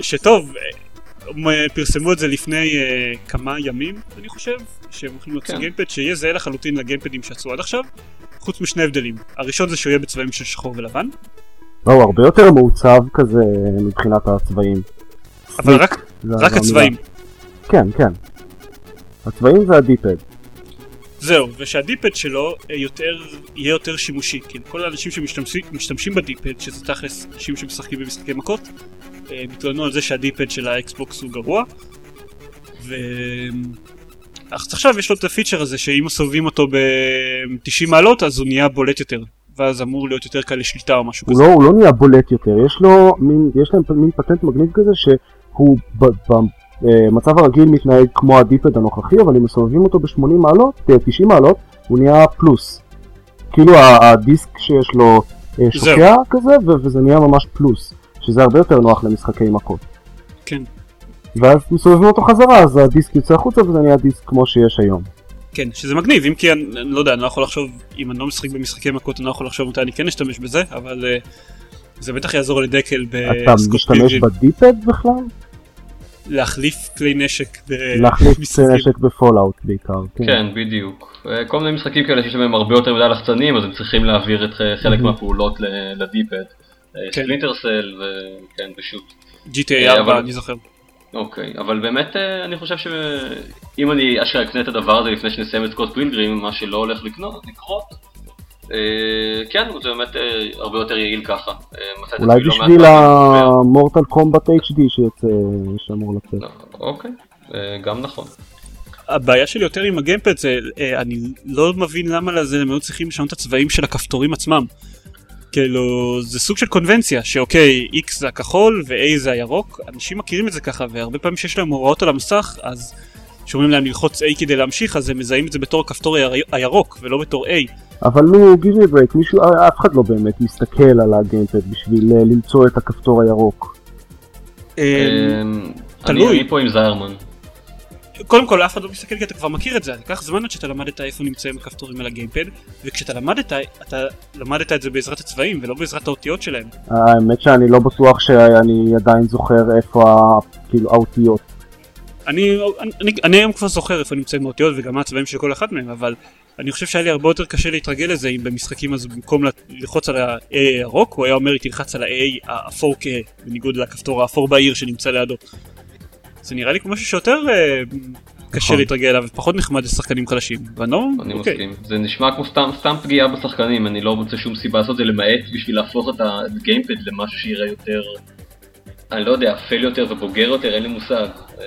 שטוב, פרסמו את זה לפני אה, כמה ימים, אני חושב, שהם הולכים להוציא כן. גיימפד שיהיה זהה לחלוטין לגיימפדים שעשו עד עכשיו, חוץ משני הבדלים. הראשון זה שהוא יהיה בצבעים של שחור ולבן, לא, הוא הרבה יותר מעוצב כזה מבחינת הצבעים. אבל רק זה רק המילה. הצבעים. כן, כן. הצבעים זה הדיפד. זהו, ושהדיפד שלו אה, יותר, יהיה יותר שימושי, כי כל האנשים שמשתמשים משתמשים בדיפד, שזה תכלס אנשים שמשחקים במשחקי מכות, אה, התלוננו על זה שה D-pad של האקסבוקס הוא גרוע, ו... אז עכשיו יש לו את הפיצ'ר הזה שאם מסובבים אותו ב-90 מעלות אז הוא נהיה בולט יותר, ואז אמור להיות יותר קל לשליטה או משהו הוא כזה. לא, הוא לא נהיה בולט יותר, יש לו מין, יש להם מין פטנט מגניב כזה שהוא במצב הרגיל מתנהג כמו ה D-pad הנוכחי, אבל אם מסובבים אותו ב-80 מעלות, אה, 90 מעלות, הוא נהיה פלוס. כאילו הדיסק שיש לו אה, שוקע כזה, וזה נהיה ממש פלוס, שזה הרבה יותר נוח למשחקי מכות. כן, ואז מסובבים אותו חזרה, אז הדיסק יוצא החוצה וזה נהיה דיסק כמו שיש היום. כן, שזה מגניב, אם כי אני, אני לא יודע, אני לא יכול לחשוב, אם אני לא משחק במשחקי מכות אני לא יכול לחשוב מתי אני כן אשתמש בזה, אבל uh, זה בטח יעזור לדקל אתה בסקוט משתמש ב D-pad בכלל? להחליף כלי נשק להחליף כלי במשחקים. נשק ב Fallout בעיקר. כן, בדיוק. אה, כל מיני משחקים כאלה שיש בהם הרבה יותר מדי לחצנים, אז הם צריכים להעביר את אה, חלק Mhm. מהפעולות לדיפד. ספלינטר סל וכן, פשוט. GTA אה, 4 אבל- אני זוכר. אוקיי, אבל באמת אה, אני חושב שאם אני אשכרה אקנה את הדבר הזה לפני שנסיים את סקוט פילגרים, מה שלא הולך לקנות, לקרות, אה, כן, זה באמת אה, הרבה יותר יעיל ככה. אולי לא בשביל. המורטל קומבט HD שיוצא, שאמור לצאת. אוקיי, גם נכון. הבעיה שלי יותר עם הגיימפד זה, אני לא מבין למה לזה הם היו צריכים לשנות את הצבעים של הכפתורים עצמם. כאילו, זה סוג של קונבנציה, שאוקיי, X זה הכחול ו-A זה הירוק, אנשים מכירים את זה ככה, והרבה פעמים שיש להם הוראות על המסך, אז שאומרים להם ללחוץ A כדי להמשיך, אז הם מזהים את זה בתור הכפתור היר- הירוק, ולא בתור A. אבל נו, give me a break, מישהו, אף אחד לא באמת מסתכל על הגיימפד בשביל אה, למצוא את הכפתור הירוק. אה, אה, תלוי. אני אני פה עם זיירמן. קודם כל אף אחד לא מסתכל כי אתה כבר מכיר את זה, לקח זמן עד שאתה למדת איפה נמצאים הכפתורים על הגיימפד, וכשאתה למדת, אתה למדת את זה בעזרת הצבעים ולא בעזרת האותיות שלהם. האמת שאני לא בטוח שאני עדיין זוכר איפה כאילו האותיות. אני, אני, אני היום כבר זוכר איפה נמצאים האותיות וגם מה הצבעים של כל אחת מהם, אבל אני חושב שהיה לי הרבה יותר קשה להתרגל לזה אם במשחקים אז במקום ללחוץ על ה-A הירוק, הוא היה אומר לי תלחץ על ה-A האפור כהה, בניגוד לכפתור האפור בעיר שנמצא לידו. זה נראה לי כמו משהו שיותר אה, קשה נכון. להתרגל אליו, ופחות נחמד לשחקנים חלשים. ואני לא, אני אוקיי. מסכים. זה נשמע כמו סתם, סתם פגיעה בשחקנים, אני לא מוצא שום סיבה לעשות את זה למעט בשביל להפוך את הגיימפד למשהו שיראה יותר, אני לא יודע, אפל יותר ובוגר יותר, אין לי מושג. אה,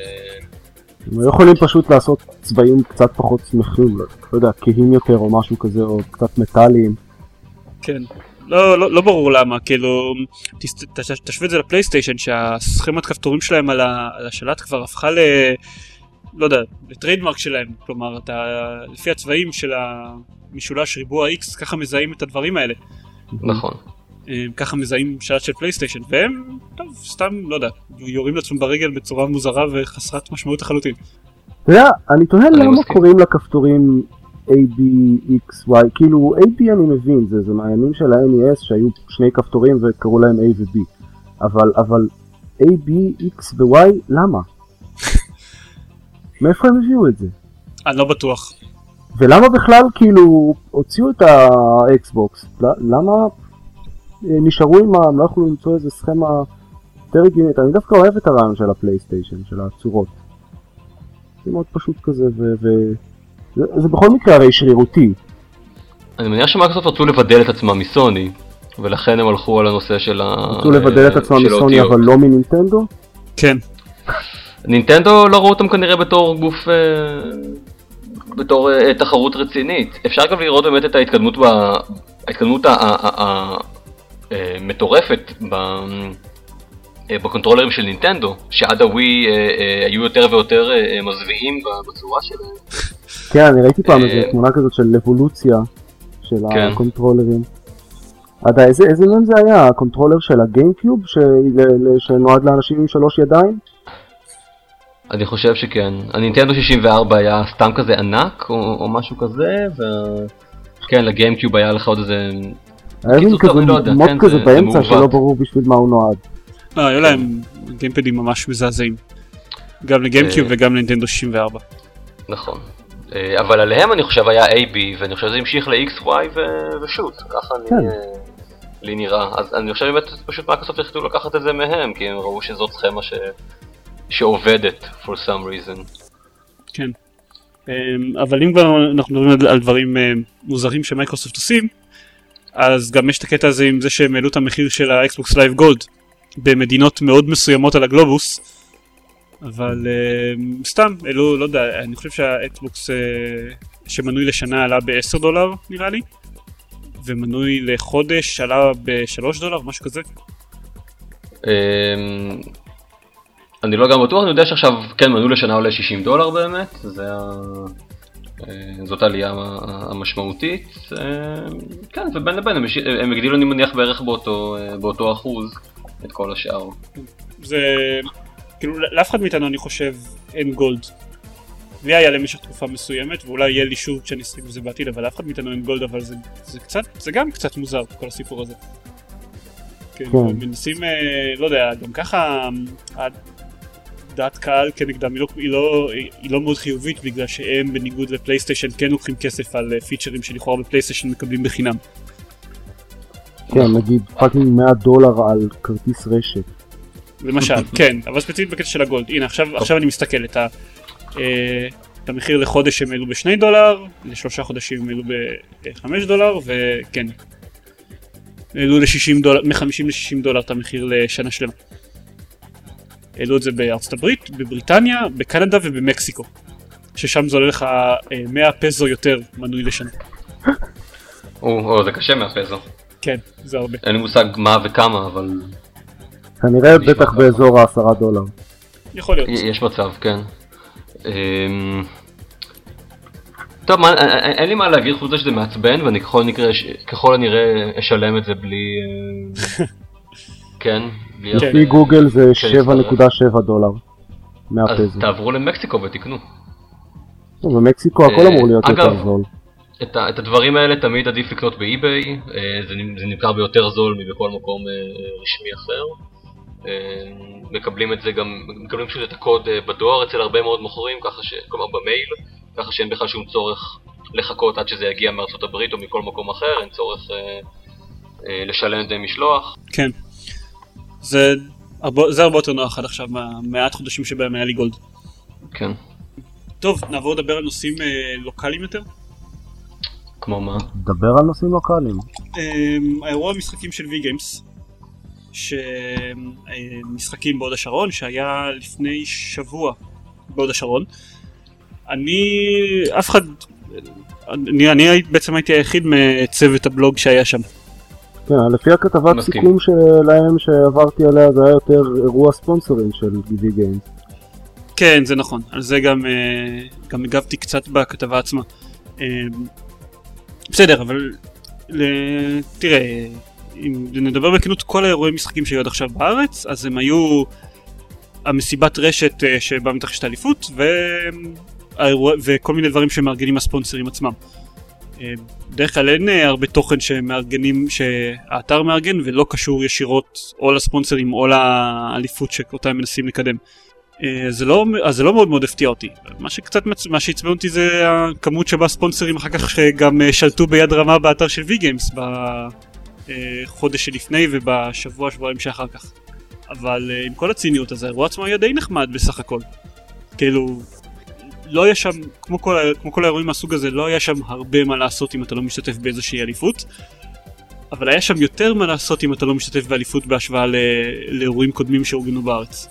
הם היו יכולים פשוט לעשות צבעים קצת פחות שמחים, לא לא יודע, כהים יותר או משהו כזה, או קצת מטאליים. כן. לא, לא, לא ברור למה, כאילו, תשווה את זה לפלייסטיישן שהסכמת כפתורים שלהם על, ה, על השלט כבר הפכה ל... לא יודע, ל trademark שלהם, כלומר, אתה, לפי הצבעים של המשולש ריבוע X, ככה מזהים את הדברים האלה. נכון. אה, ככה מזהים שלט של פלייסטיישן, והם, טוב, סתם, לא יודע, יורים לעצמם ברגל בצורה מוזרה וחסרת משמעות לחלוטין. אתה יודע, אני תוהה למה מסכים. קוראים לכפתורים A, B, X, Y, כאילו A, B אני מבין, זה, זה מהימים של ה-NES שהיו שני כפתורים וקראו להם A ו-B, אבל, אבל A, B, X ו-Y, למה? מאיפה הם הביאו את זה? אני לא בטוח. ולמה בכלל כאילו הוציאו את האקסבוקס? למה אה, נשארו עם ה... הם לא יכלו למצוא איזה סכמה יותר הגיונית? אני דווקא אוהב את הרעיון של הפלייסטיישן, של הצורות. זה מאוד פשוט כזה, ו... ו... זה, זה בכל מקרה הרי שרירותי. אני מניח שמייקרוסופט רצו לבדל את עצמם מסוני, ולכן הם הלכו על הנושא של ה... רצו לבדל את עצמם מסוני. אבל לא מנינטנדו? כן. נינטנדו לא ראו אותם כנראה בתור גוף, אה, בתור אה, תחרות רצינית. אפשר גם לראות באמת את ההתקדמות, ב... ההתקדמות ה- ה- ה- ה- אה, מטורפת ב... אה, בקונטרולרים של נינטנדו, שעד הווי אה, אה, היו יותר ויותר אה, מזוויעים בצורה שלהם. כן, אני ראיתי פעם אה, איזה תמונה כזאת של אבולוציה של כן. הקונטרולרים. איזה, איזה מהם זה היה? הקונטרולר של הגיימקיוב שנועד לאנשים עם שלוש ידיים? אני חושב שכן. הנינטנדו 64 היה סתם כזה ענק או, או משהו כזה, ו... כן, לגיימקיוב היה לך עוד איזה... היה מין כזה לא יודע, מוט כן, כזה זה- זה באמצע. שלא ברור בשביל מה הוא נועד. לא, היו להם גיימפדים ממש מזעזעים. גם לגיימקיוב אה. וגם לנינטנדו 64. נכון. אה, אבל עליהם אני חושב היה AB, ואני חושב שזה המשיך ל-X, Y ו- ושוט, ככה אני... כן. אה, לי נראה. אז אני חושב באמת פשוט מייקרוסופט החליטו לקחת את זה מהם, כי הם ראו שזאת סכמה ש... שעובדת for some reason. כן. אמ, אבל אם כבר אנחנו מדברים על- על דברים אה, מוזרים שמייקרוסופט עושים, אז גם יש את הקטע הזה עם זה שהם העלו את המחיר של האקסבוקס לייב גולד במדינות מאוד מסוימות על הגלובוס, אבל אמ, סתם העלו, לא יודע, אני חושב שהאקסבוקס אה, שמנוי לשנה עלה ב-10 דולר נראה לי, ומנוי לחודש עלה ב-3 דולר, משהו כזה. אמ, אני לא גם בטוח, אני יודע שעכשיו, כן, מנוי לשנה עולה 60 דולר באמת, זה ה... אה, זאת העלייה המשמעותית. אמ, כן, ובין לבין הם הגדילו אני מניח בערך באותו, אה, באותו אחוז את כל השאר. זה כאילו לאף אחד מאיתנו אני חושב אין גולד. לי היה למשך תקופה מסוימת ואולי יהיה לי שוב כשאני אשחק בזה בעתיד אבל לאף אחד מאיתנו אין גולד אבל זה, זה קצת זה גם קצת מוזר כל הסיפור הזה. כן, כן. מנסים אה, לא יודע גם ככה אה, דעת קהל כנגדם היא לא, היא, לא, היא לא מאוד חיובית בגלל שהם בניגוד לפלייסטיישן כן לוקחים כסף על אה, פיצ'רים שלכאורה בפלייסטיישן מקבלים בחינם. כן, נגיד fucking 100 דולר על כרטיס רשת. למשל, כן, אבל ספציפית בקטע של הגולד. הנה, עכשיו, עכשיו אני מסתכל את, ה, אה, את המחיר לחודש הם העלו בשני דולר, לשלושה חודשים הם העלו בחמש דולר, וכן, העלו ל-60 דולר, מ-50 ל-60 דולר את המחיר לשנה שלמה. העלו את זה בארצות הברית, בבריטניה, בקנדה ובמקסיקו. ששם זה עולה לך אה, 100 פזו יותר מנוי לשנה. או, או, זה קשה מהפזו. כן, זה הרבה. אין לי מושג מה וכמה, אבל כנראה בטח. באזור העשרה דולר. יכול להיות. יש מצב, כן. אמ, טוב, מה, א- א- אין לי מה להגיד חוץ מזה שזה מעצבן, ואני ככל, ככל הנראה אשלם את זה בלי... אה, כן. כן. לפי גוגל זה כן, 7.7 דולר. אז. תעברו למקסיקו ותקנו. במקסיקו הכל אה, אמור להיות יותר זול. את, את הדברים האלה תמיד עדיף לקנות באי-ביי, אה, זה, זה נמכר ביותר זול מבכל מקום אה, רשמי אחר. מקבלים את זה גם, מקבלים פשוט את הקוד בדואר אצל הרבה מאוד מוכרים, ככה ש... כלומר במייל, ככה שאין בכלל שום צורך לחכות עד שזה יגיע מארצות הברית או מכל מקום אחר, אין צורך אה, אה, לשלם דמי משלוח. כן. זה הרבה, זה הרבה יותר נוח עד עכשיו מהמעט חודשים שבהם היה לי גולד. כן. טוב, נעבור לדבר על נושאים אה, לוקאליים יותר. כמו מה? דבר על נושאים לוקאליים. אה, האירוע המשחקים של וי-גיימס, שמשחקים בהוד השרון, שהיה לפני שבוע בהוד השרון. אני, אף אחד, אני, אני בעצם הייתי היחיד מצוות הבלוג שהיה שם. כן, לפי הכתבת מסכים. סיכום שלהם שעברתי עליה זה היה יותר אירוע ספונסרים של גיבי גיימס. כן, זה נכון, על זה גם, אה, גם הגבתי קצת בכתבה עצמה. אה, בסדר, אבל תראה, אם נדבר בכנות, כל האירועי משחקים שהיו עד עכשיו בארץ, אז הם היו המסיבת רשת אה, שבה מתרחשת האליפות, והאירוע- וכל מיני דברים שמארגנים הספונסרים עצמם. אה, בדרך כלל אין אה, הרבה תוכן שמארגנים, שהאתר מארגן ולא קשור ישירות או לספונסרים או לאליפות שאותה הם מנסים לקדם. זה לא, אז זה לא מאוד מאוד הפתיע אותי. מה שקצת, מה שעצבן אותי זה הכמות שבה ספונסרים אחר כך אה, שלטו ביד רמה באתר של וי גיימס בחודש שלפני ובשבוע שבועיים שאחר כך. אבל אה, עם כל הציניות אז האירוע עצמו היה די נחמד בסך הכל. כאילו, לא היה שם, כמו כל, כמו כל האירועים מהסוג הזה, לא היה שם הרבה מה לעשות אם אתה לא משתתף באיזושהי אליפות. אבל היה שם יותר מה לעשות אם אתה לא משתתף באליפות בהשוואה ל- לאירועים קודמים שאורגנו בארץ.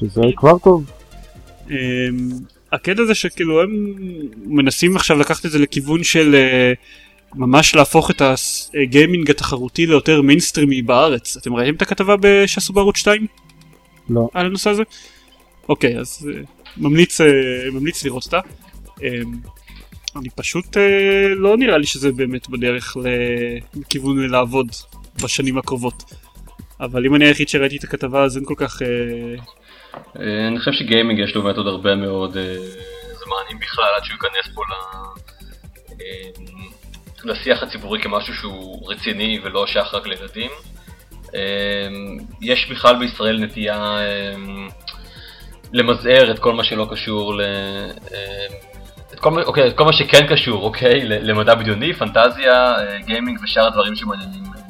שזה כבר טוב. אמ, הקטע זה שכאילו הם מנסים עכשיו לקחת את זה לכיוון של אה, ממש להפוך את הגיימינג התחרותי ליותר מיינסטרימי בארץ. אתם ראיתם את הכתבה שעשו בערוץ 2 לא. על הנושא הזה? אוקיי, אז אה, ממליץ, אה, ממליץ לראות אותה. אמ, אני פשוט אה, לא נראה לי שזה באמת בדרך ל- לכיוון לעבוד בשנים הקרובות. אבל אם אני היחיד שראיתי את הכתבה אז אין כל כך... אני חושב שגיימינג יש לו באמת עוד הרבה מאוד זמן, אם בכלל, עד שהוא ייכנס פה ל... לשיח הציבורי כמשהו שהוא רציני ולא שייך רק לילדים. אה, יש בכלל בישראל נטייה אה, למזער את כל מה שלא קשור ל... אה, את כל, אוקיי, את כל מה שכן קשור, אוקיי, למדע בדיוני, פנטזיה, אה, גיימינג ושאר הדברים שמעניינים אה.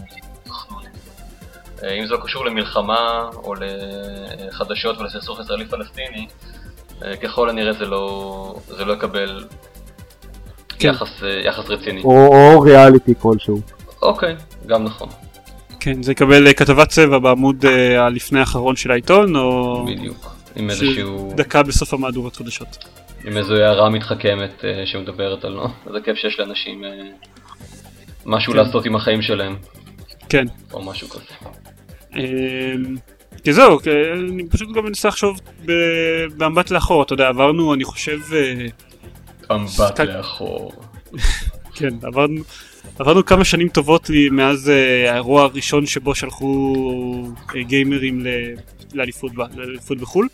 אה, אם זה לא קשור למלחמה או לחדשות ולסכסוך ישראלי-פלסטיני, ככל הנראה זה לא, זה לא יקבל כן. יחס, אה, יחס רציני. או, או ריאליטי כלשהו. אוקיי, גם נכון, כן, זה יקבל אה, כתבת צבע בעמוד אה, הלפני האחרון של העיתון, או בדיוק. עם איזשהו, דקה בסוף המהדורות חדשות. עם איזו הערה מתחכמת אה, שמדברת על, זה כיף שיש לאנשים אה, משהו כן. לעשות עם החיים שלהם, כן. או משהו כזה. אמ, כי זהו, אני פשוט גם מנסה לחשוב במבט לאחור, אתה יודע, עברנו, אני חושב, מבט שחק- לאחור. כן, עברנו, עברנו כמה שנים טובות לי מאז אה, האירוע הראשון שבו שלחו אה, גיימרים ל- לאליפות ב- לאליפות בחו"ל,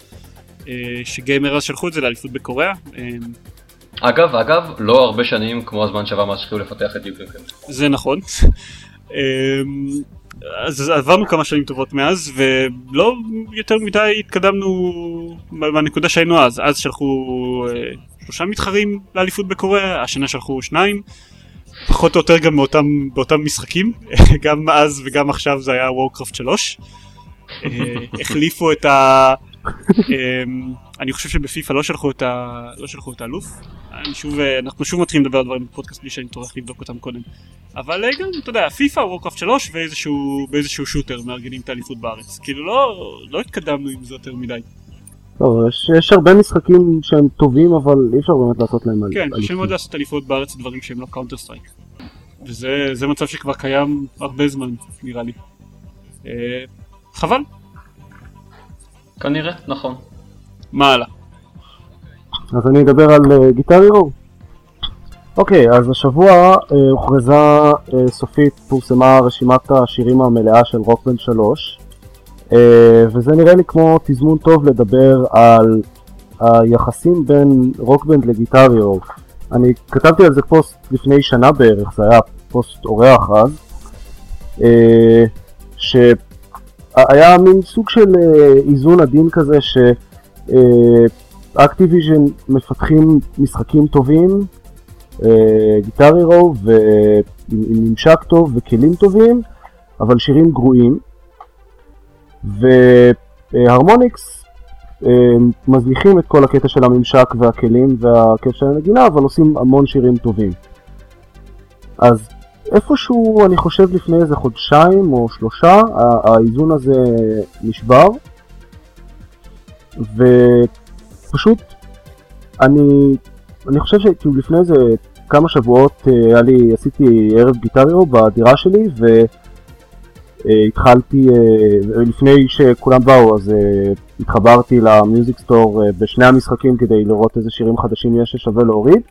אה, שגיימר אז שלחו את זה לאליפות בקוריאה. אגב, אגב, לא הרבה שנים כמו הזמן שעבר מאז שהתחילו לפתח את דיוק נוקם. זה נכון. אז עברנו כמה שנים טובות מאז ולא יותר מדי התקדמנו מהנקודה שהיינו אז אז שלחו שלושה מתחרים לאליפות בקוריאה השנה שלחו שניים פחות או יותר גם מאותם באותם משחקים גם אז וגם עכשיו זה היה וורקראפט 3 אה, החליפו את ה... אמ, אני חושב שבפיפא לא שלחו את ה... לא שלחו את האלוף. שוב, אה, אנחנו שוב מתחילים לדבר על דברים בפודקאסט בלי שאני טורח לבדוק אותם קודם. אבל אה, גם, אתה יודע, פיפא, וורקראפט 3 ואיזשהו, באיזשהו shooter מארגנים את האליפות בארץ. כאילו לא, לא התקדמנו עם זה יותר מדי. טוב, יש, יש הרבה משחקים שהם טובים אבל אי אפשר באמת לעשות להם כן, אליפות. קשה מאוד לעשות אליפות בארץ דברים שהם לא קאונטר סטרייק. וזה זה מצב שכבר קיים הרבה זמן, נראה לי. אה, חבל, כנראה, נכון. מה הלאה? אז אני אדבר על uh, גיטר הירו. אוקיי, אז השבוע uh, הוכרזה uh, סופית, פורסמה רשימת השירים המלאה של רוקבנד 3, uh, וזה נראה לי כמו תזמון טוב לדבר על היחסים בין רוקבנד לגיטר הירו. אני כתבתי על זה פוסט לפני שנה בערך, זה היה פוסט אורח אז, uh, ש... היה מין סוג של איזון עדין כזה שאקטיביז'ן מפתחים משחקים טובים, גיטר הירו ועם ממשק טוב וכלים טובים, אבל שירים גרועים. והרמוניקס מזניחים את כל הקטע של הממשק והכלים והכיף של הנגינה, אבל עושים המון שירים טובים. אז איפשהו, אני חושב לפני איזה חודשיים או שלושה, האיזון הזה נשבר, ופשוט אני, אני חושב שכאילו לפני איזה כמה שבועות היה לי, עשיתי ערב גיטריו בדירה שלי, והתחלתי, לפני שכולם באו, אז התחברתי למיוזיק סטור בשני המשחקים כדי לראות איזה שירים חדשים יש ששווה להוריד,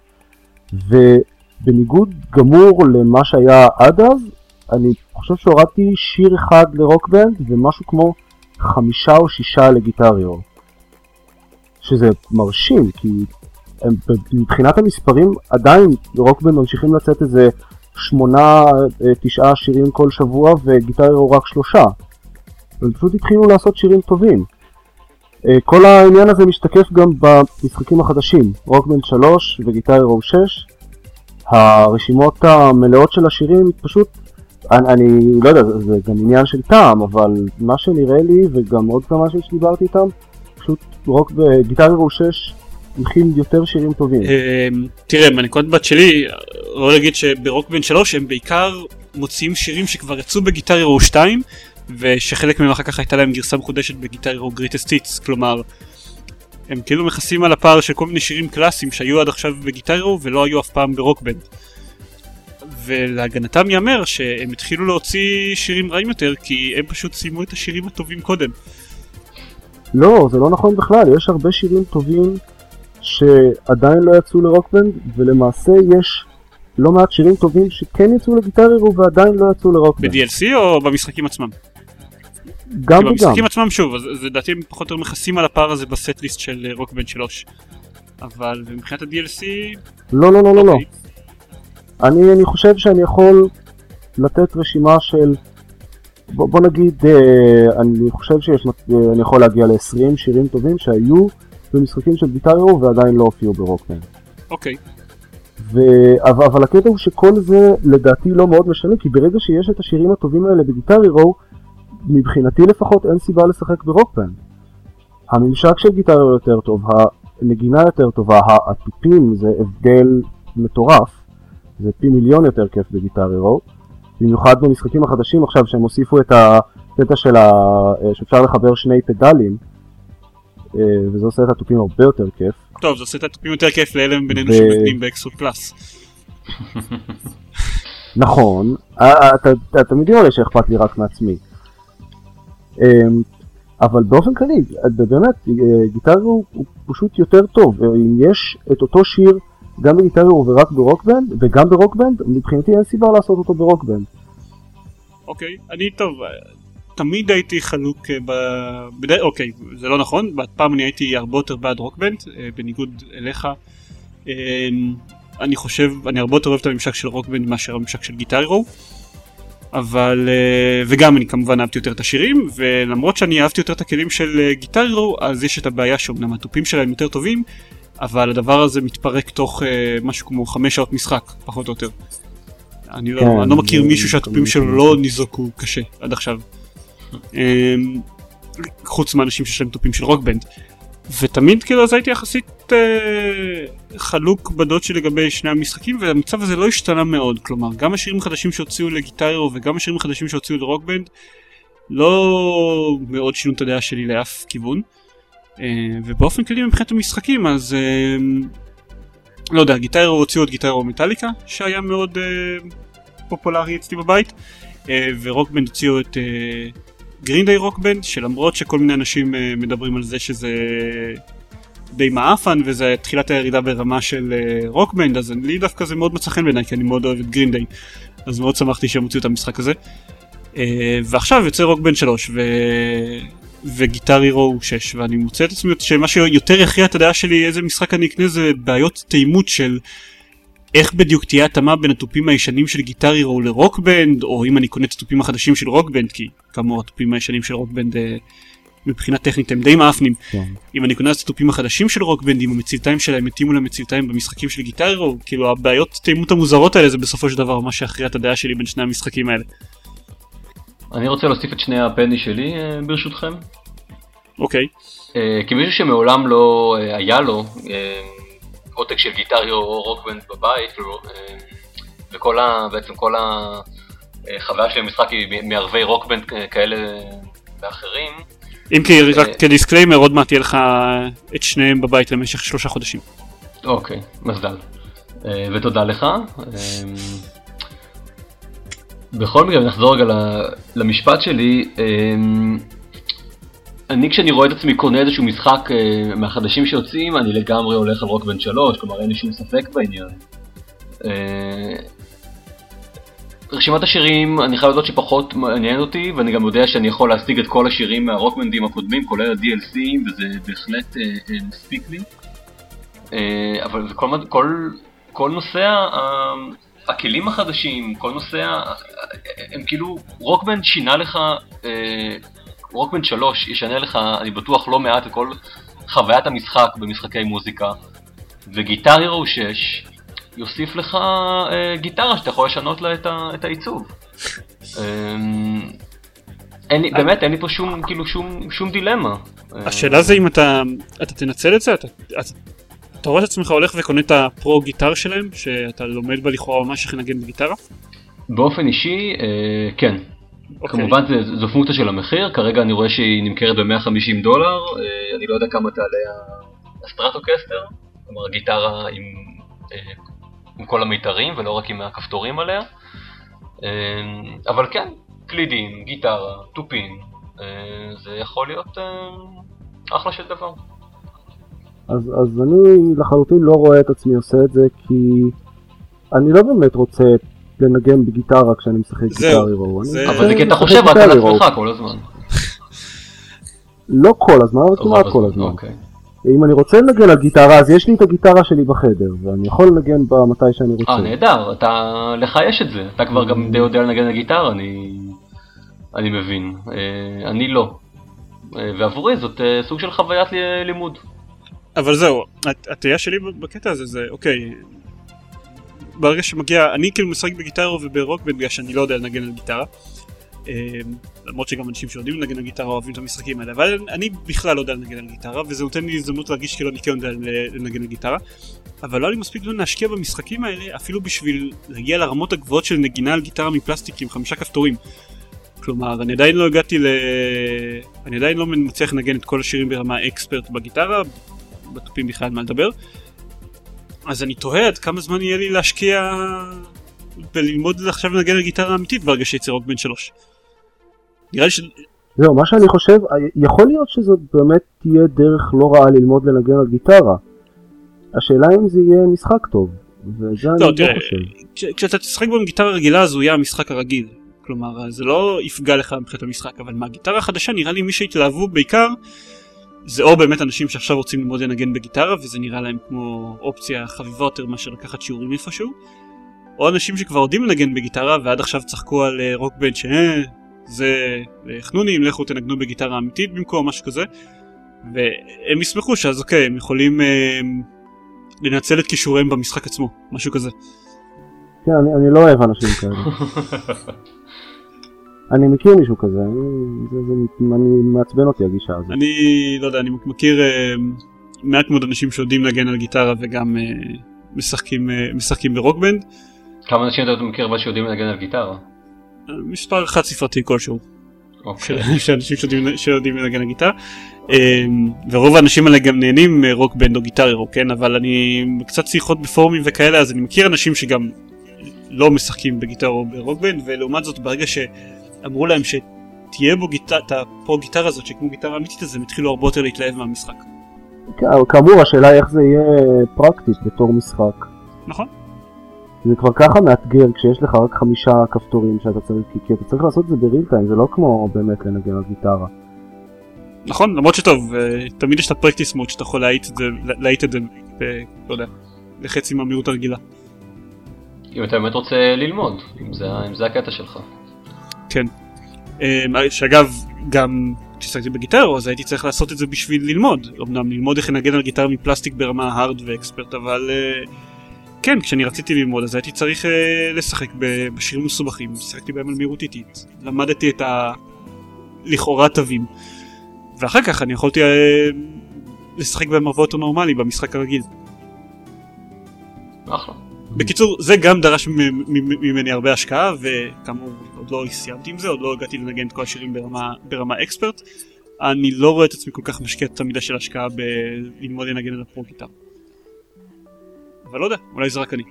ובניגוד גמור למה שהיה עד אז, אני חושב שהורדתי שיר אחד לרוקבנד ומשהו כמו חמישה או שישה לגיטר הירו. שזה מרשים, כי הם, מבחינת המספרים עדיין רוקבנד ממשיכים לצאת איזה שמונה, תשעה שירים כל שבוע וגיטר הירו רק שלושה. הם פשוט התחילו לעשות שירים טובים. כל העניין הזה משתקף גם במשחקים החדשים, רוקבנד 3 וגיטר הירו 6. הרשימות המלאות של השירים פשוט, אני, אני לא יודע, זה גם עניין של טעם, אבל מה שנראה לי וגם עוד כמה שדיברתי איתם, פשוט רוק בגיטריו 6 מכיל יותר שירים טובים. תראה, מהנקודת בת שלי, לא להגיד שברוקבן 3 הם בעיקר מוציאים שירים שכבר יצאו בגיטר הירו 2 ושחלק מהם אחר כך הייתה להם גרסה מחודשת בגיטר הירו גריטסט היטס, כלומר הם כאילו מכסים על הפער של כל מיני שירים קלאסיים שהיו עד עכשיו ב Guitar Hero ולא היו אף פעם ב Rock Band. ולהגנתם ייאמר שהם התחילו להוציא שירים רעים יותר כי הם פשוט סיימו את השירים הטובים קודם. לא, זה לא נכון בכלל, יש הרבה שירים טובים שעדיין לא יצאו ל Rock Band, ולמעשה יש לא מעט שירים טובים שכן יצאו ל Guitar Hero ועדיין לא יצאו ל Rock Band. ב-DLC או במשחקים עצמם? גם וגם. במשחקים עצמם שוב, אז לדעתי הם פחות או יותר מכסים על הפער הזה ב setlist של Rock Band 3. אבל מבחינת ה-DLC... לא, לא, לא, לא, לא. אני, אני חושב שאני יכול לתת רשימה של... בוא, בוא נגיד, אה, אני חושב שאני יכול להגיע ל-20 שירים טובים שהיו במשחקים של Guitar Hero ועדיין לא הופיעו ב Rock Band. אוקיי. ו... אבל, אבל הקטע הוא שכל זה לדעתי לא מאוד משנה, כי ברגע שיש את השירים הטובים האלה ב Guitar Hero, מבחינתי לפחות אין סיבה לשחק ב Rock Band. הממשק של Guitar Hero יותר טוב, הנגינה יותר טובה, התופים זה הבדל מטורף, זה פי מיליון יותר כיף ב Guitar Hero, במיוחד במשחקים החדשים עכשיו שהם הוסיפו את הקטע של ה... שאפשר לחבר שני פדלים, וזה עושה את התופים הרבה יותר כיף. טוב, זה עושה את התופים יותר כיף לאלה בינינו ו... שמנגנים ב Expert Plus. נכון, אתה תמיד יודע שאכפת לי רק מעצמי. אבל באופן כללי, באמת, Guitar Hero הוא פשוט יותר טוב. אם יש את אותו שיר גם בגיטריו ורק ברוקבנד, וגם ברוקבנד, מבחינתי אין סיבה לעשות אותו ב Rock Band. אוקיי, אני טוב, תמיד הייתי חלוק ב... בדי... אוקיי, זה לא נכון, פעם אני הייתי הרבה יותר בעד Rock Band, בניגוד אליך. אני חושב, אני הרבה יותר אוהב את הממשק של Rock Band מאשר הממשק של Guitar Hero. אבל, וגם אני כמובן אהבתי יותר את השירים, ולמרות שאני אהבתי יותר את הכלים של Guitar Hero, אז יש את הבעיה שאומנם התופים שלהם יותר טובים, אבל הדבר הזה מתפרק תוך משהו כמו חמש שעות משחק, פחות או יותר. אני לא, כן, אני לא מכיר מישהו שהתופים שלו לא ניזוקו קשה עד עכשיו. חוץ מאנשים שיש להם תופים של Rock Band. ותמיד כאילו אז הייתי יחסית אה, חלוק בדעות שלי לגבי שני המשחקים והמצב הזה לא השתנה מאוד כלומר גם השירים החדשים שהוציאו לגיטריו וגם השירים החדשים שהוציאו לרוקבנד לא מאוד שינו את הדעה שלי לאף כיוון אה, ובאופן כללי מבחינת המשחקים אז אה, לא יודע גיטריו הוציאו את גיטריו מטאליקה שהיה מאוד אה, פופולרי אצלי בבית אה, ורוקבנד הוציאו את אה, Green Day Rock Band שלמרות שכל מיני אנשים אה, מדברים על זה שזה די מעפן וזה תחילת הירידה ברמה של Rock Band אז לי דווקא זה מאוד מצא חן בעיניי כי אני מאוד אוהב את Green Day אז מאוד שמחתי שהם הוציאו את המשחק הזה. אה, ועכשיו יוצא Rock Band 3 ו... ו Guitar Hero 6 ואני מוצא את עצמי שמה שיותר יכריע את הדעה שלי איזה משחק אני אקנה זה בעיות תאימות של איך בדיוק תהיה התאמה בין התופים הישנים של Guitar Hero ל Rock Band, או אם אני קונה את התופים החדשים של Rock Band, כי כאמור התופים הישנים של Rock Band אה, מבחינה טכנית הם די מעפנים. כן. אם אני קונה את התופים החדשים של Rock Band, אם המצלתיים שלהם יתאימו למצלתיים במשחקים של Guitar Hero, כאילו הבעיות תאימות המוזרות האלה זה בסופו של דבר מה שיכריע את הדעה שלי בין שני המשחקים האלה. אני רוצה להוסיף את שני ה penny שלי אה, ברשותכם. אוקיי. אה, כמישהו שמעולם לא היה לו עותק של Guitar Hero או Rock Band בבית, כאילו, אה, וכל ה... בעצם כל החוויה של המשחק היא מערבי Rock Band כאלה ואחרים. אם כי רק אה, כ disclaimer עוד מעט יהיה לך את שניהם בבית למשך שלושה חודשים. אוקיי, מזל. אה, ותודה לך. אה, בכל מקרה, נחזור רגע למשפט שלי. אני כשאני רואה את עצמי קונה איזשהו משחק אה, מהחדשים שיוצאים, אני לגמרי הולך על Rock Band 3, כלומר אין לי שום ספק בעניין. אה, רשימת השירים, אני חייב לדעת שפחות מעניין אותי, ואני גם יודע שאני יכול להשיג את כל השירים מהרוקבנדים הקודמים, כולל ה-DLC, וזה בהחלט אה, מספיק לי. אבל כל, נושא הכלים החדשים, כל נושא, הם כאילו, Rock Band שינה לך, Rock Band 3 ישנה לך, אני בטוח, לא מעט את כל חוויית המשחק במשחקי מוזיקה, וגיטר הירו 6 יוסיף לך אה, גיטרה שאתה יכול לשנות לה את, ה, את העיצוב. אה, אין לי, באמת, אין לי פה שום, כאילו, שום, שום דילמה. אה, השאלה זה אם אתה, אתה תנצל את זה, אתה, אתה, אתה רואה את עצמך הולך וקונה את הפרו גיטר שלהם, שאתה לומד בה לכאורה ממש איך לנגן בגיטרה? באופן אישי, אה, כן. אוקיי. כמובן זה, זו פונקציה של המחיר, כרגע אני רואה שהיא נמכרת ב-150 דולר, אה, אני לא יודע כמה תעלה ה Stratocaster, כלומר הגיטרה עם, אה, עם כל המיתרים ולא רק עם הכפתורים עליה, אה, אבל כן, קלידים, גיטרה, תופים, זה יכול להיות אחלה של דבר. אז, אז אני לחלוטין לא רואה את עצמי עושה את זה כי אני לא באמת רוצה לנגן בגיטרה כשאני משחק Guitar Hero. אבל זה כי אתה חושב רק על. עצמך כל הזמן. לא כל הזמן, אבל כמעט כל הזמן. אוקיי. אם אני רוצה לנגן על גיטרה אז יש לי את הגיטרה שלי בחדר ואני יכול לנגן בה מתי שאני רוצה. אה, נהדר, אתה, לך יש את זה, אתה כבר גם די יודע לנגן על גיטרה, אני, אני מבין, אה, אני לא. אה, ועבורי זאת אה, סוג של חוויית לימוד. אבל זהו, הת- התהייה שלי בקטע הזה זה, אוקיי, ברגע שמגיע, אני כאילו משחק בגיטרה וברוקבנד בגלל שאני לא יודע לנגן על גיטרה. אה, למרות שגם אנשים שיודעים לנגן על גיטרה אוהבים את המשחקים האלה, אבל אני בכלל לא יודע לנגן על גיטרה, וזה נותן לי הזדמנות להרגיש כאילו אני כן יודע לנגן על גיטרה. אבל לא היה לי מספיק זמן להשקיע במשחקים האלה, אפילו בשביל להגיע לרמות הגבוהות של נגינה על גיטרה מפלסטיק עם חמישה כפתורים. כלומר, אני עדיין לא הגעתי ל... אני עדיין לא מצליח לנגן את כל השירים ברמה אקספרט בגיטרה, בתופים בכלל מה לדבר. אז אני תוהה עד כמה זמן יהיה לי להשקיע וללמוד עכשיו לנגן על גיטרה אמיתית ברגע שיצא רוק בן שלוש. נראה לי ש... זהו, מה שאני חושב, יכול להיות שזאת באמת תהיה דרך לא רעה ללמוד לנגן על גיטרה. השאלה אם זה יהיה משחק טוב, וזה אני לא, לא חושב. כש- כשאתה תשחק בו עם גיטרה רגילה אז הוא יהיה המשחק הרגיל. כלומר, זה לא יפגע לך מבחינת המשחק, אבל מהגיטרה החדשה נראה לי מי שהתלהבו בעיקר זה או באמת אנשים שעכשיו רוצים ללמוד לנגן בגיטרה וזה נראה להם כמו אופציה חביבה יותר מאשר לקחת שיעורים איפשהו, או אנשים שכבר יודעים לנגן בגיטרה ועד עכשיו צחקו על אה, רוק בנד שאה, זה אה, חנונים, לכו תנגנו בגיטרה אמיתית במקום משהו כזה, והם ישמחו שאז אוקיי, הם יכולים אה, לנצל את כישוריהם במשחק עצמו, משהו כזה. כן, אני, אני לא אוהב אנשים כאלה. אני מכיר מישהו כזה, אני, זה, זה, אני מעצבן אותי הגישה הזאת. אני לא יודע, אני מכיר אה, מעט מאוד אנשים שיודעים לנגן על גיטרה וגם אה, משחקים, אה, משחקים ב Rock Band. כמה אנשים אתה מכיר אבל שיודעים לנגן על גיטרה? אה, מספר חד ספרתי כלשהו אוקיי. של אנשים שיודעים, שיודעים לנגן על גיטרה. אה, ורוב האנשים האלה גם נהנים מ Rock Band או Guitar Hero, כן? אבל אני קצת שיחות בפורומים וכאלה, אז אני מכיר אנשים שגם לא משחקים בגיטרה או ברוקבנד, ולעומת זאת ברגע שאמרו להם שתהיה בו גיטרה, את ה pro גיטרה הזאת שכמו גיטרה אמיתית, אז הם התחילו הרבה יותר להתלהב מהמשחק. כאמור, השאלה היא איך זה יהיה פרקטית בתור משחק. נכון? זה כבר ככה מאתגר כשיש לך רק חמישה כפתורים שאתה צריך, כי אתה צריך לעשות את זה בריל טיים, זה לא כמו באמת לנגן על גיטרה. נכון, למרות שטוב, אה, תמיד יש את הפרקטיס מוד שאתה יכול להאיט את זה, להאיט את זה, ב- לא יודע, לחצי מהמהירות הרגילה. אם אתה באמת רוצה ללמוד, אם זה, אם זה הקטע שלך. כן. אה, שאגב, גם כששחקתי בגיטרה אז הייתי צריך לעשות את זה בשביל ללמוד. אמנם ללמוד איך לנגן על גיטרה מפלסטיק ברמה הארד ואקספרט, אבל אה, כן, כשאני רציתי ללמוד אז הייתי צריך לשחק בשירים מסובכים, שיחקתי בהם על מהירות איטית. למדתי את ה... לכאורה תווים. ואחר כך אני יכולתי לשחק בהם הרבה יותר נורמלי במשחק הרגיל. אחלה. בקיצור זה גם דרש ממני הרבה השקעה וכאמור עוד לא סיימתי עם זה עוד לא הגעתי לנגן את כל השירים ברמה, ברמה אקספרט. אני לא רואה את עצמי כל כך משקיע את המידה של השקעה בללמוד לנגן על הפרו גיטר. אבל לא יודע אולי זה רק אני.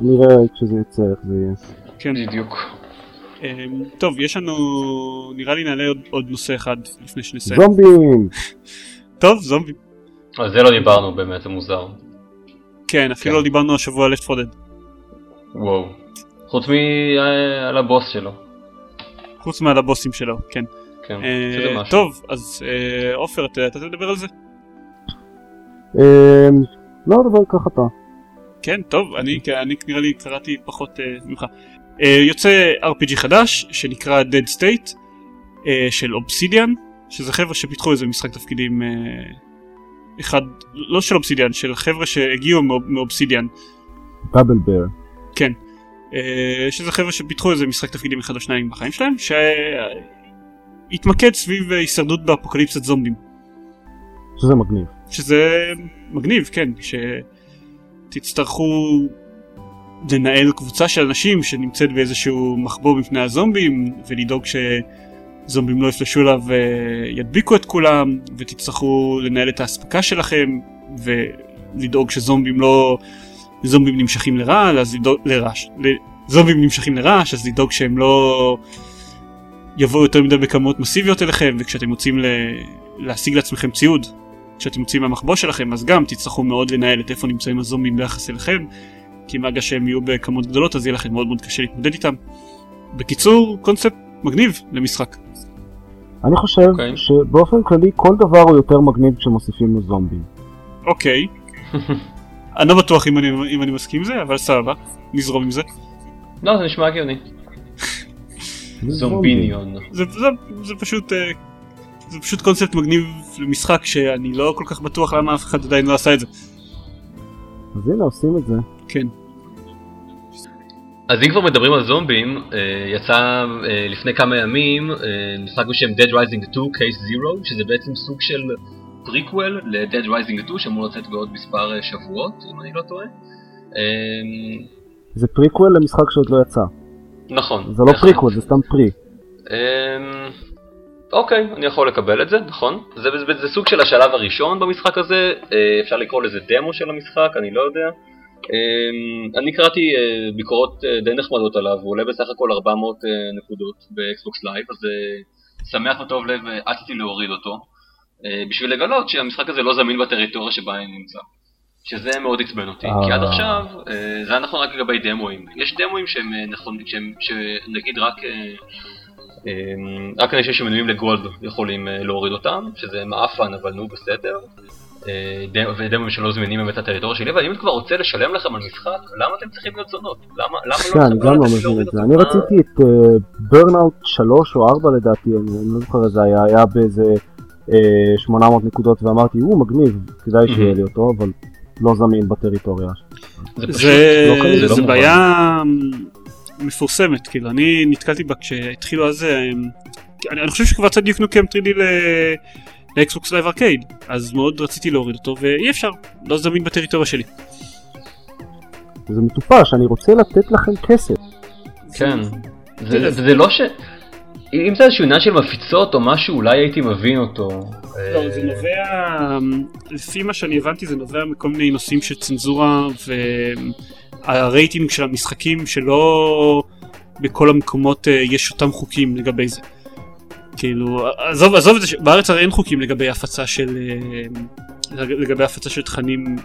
נראה כשזה יצא איך זה יהיה. כן בדיוק. אמ, טוב יש לנו נראה לי נעלה עוד, עוד נושא אחד לפני שנסיים. זומבים! טוב זומבים. על זה לא דיברנו באמת זה מוזר. כן אפילו כן. לא דיברנו השבוע על לפט וואו. חוץ מעל הבוס שלו. חוץ מעל הבוסים שלו כן. כן, משהו. טוב אז אה, עופר אתה רוצה לדבר על זה? אמ, לא דבר ככה אתה. כן טוב אני נראה לי קראתי פחות אה, ממך. אה, יוצא RPG חדש שנקרא Dead State של אובסידיאן שזה חבר'ה שפיתחו איזה משחק תפקידים אחד, לא של אובסידיאן, של חבר'ה שהגיעו מאובסידיאן. דאבל בר. כן. אה, שזה חבר'ה שפיתחו איזה משחק תפקידים אחד או שניים בחיים שלהם, שהתמקד סביב הישרדות באפוקליפסת זומבים. שזה מגניב. שזה מגניב, כן, שתצטרכו לנהל קבוצה של אנשים שנמצאת באיזשהו מחבור בפני הזומבים ולדאוג ש... זומבים לא יפלשו אליו וידביקו את כולם ותצטרכו לנהל את האספקה שלכם ולדאוג שזומבים לא זומבים נמשכים לרעל אז לדאוג לרעש זומבים נמשכים לרעש אז לדאוג שהם לא יבואו יותר מדי בכמות מסיביות אליכם וכשאתם רוצים ל... להשיג לעצמכם ציוד כשאתם יוצאים מהמחבוא שלכם אז גם תצטרכו מאוד לנהל את איפה נמצאים הזומבים ביחס אליכם כי מהגע שהם יהיו בכמות גדולות אז יהיה לכם מאוד מאוד קשה להתמודד איתם. בקיצור קונספט מגניב למשחק. אני חושב okay. אוקיי. שבאופן כללי כל דבר הוא יותר מגניב כשמוסיפים לו זומבים. אוקיי. אני לא בטוח אם אני, אם אני מסכים עם זה, אבל סבבה, נזרום עם זה. לא, זה נשמע הגיוני. זומביניון. זה, זה, זה פשוט... אה, זה פשוט קונספט מגניב למשחק שאני לא כל כך בטוח למה אף אחד עדיין לא עשה את זה. אז הנה עושים את זה. כן. אז אם כבר מדברים על זומבים, אה, יצא אה, לפני כמה ימים משחק בשם Dead Rising 2 Case Zero, שזה בעצם סוג של פריקוול ל-Dead Rising 2 שאמור לצאת בעוד מספר אה, שבועות, אם אני לא טועה. זה פריקוול למשחק שעוד לא יצא. נכון. זה לא פריקוול, זה סתם פרי. אוקיי, אני יכול לקבל את זה, נכון. זה, זה, זה סוג של השלב הראשון במשחק הזה, אפשר לקרוא לזה דמו של המשחק, אני לא יודע. אמ, אני קראתי אה, ביקורות אה, די נחמדות עליו, הוא עולה בסך הכל 400 אה, נקודות ב-Xbox Live, אז שמח וטוב לב עשיתי להוריד אותו, בשביל לגלות שהמשחק הזה לא זמין בטריטוריה שבה אני נמצא. שזה מאוד עצבן אותי, כי עד עכשיו זה היה נכון רק לגבי דמואים. יש דמואים שהם נכונים, שנגיד רק רק אנשים שמנויים ל-Gold יכולים להוריד אותם, שזה מעפן אבל נו בסדר. אה, ודמוים שלא זמינים באמת לטריטוריה שלי, אבל אם כבר רוצה לשלם לכם על משחק, למה אתם צריכים להיות זונות? למה לא... כן, אני גם לא מבין את זה. אני רציתי את ברנאוט אה, 3 או 4 לדעתי, אני לא זוכר איזה היה, היה באיזה 800 אה, נקודות ואמרתי, הוא מגניב, כדאי שיהיה לי אותו, אבל לא זמין בטריטוריה. זה לא בעיה מפורסמת, כאילו אני נתקלתי בה כשהתחילו אז, אני חושב שכבר יצא Duke Nukem 3D ל-Xbox Live Arcade אז מאוד רציתי להוריד אותו ואי אפשר לא זמין בטריטוריה שלי. זה מטופש אני רוצה לתת לכם כסף. כן זה, זה לא ש... אם זה איזשהו עניין של מפיצות או משהו אולי הייתי מבין אותו. לא זה נובע לפי מה שאני הבנתי זה נובע מכל מיני נושאים של צנזורה והרייטינג של המשחקים שלא בכל המקומות אה, יש אותם חוקים לגבי זה. כאילו עזוב עזוב את זה בארץ הרי אין חוקים לגבי הפצה של אה, לגבי הפצה של תכנים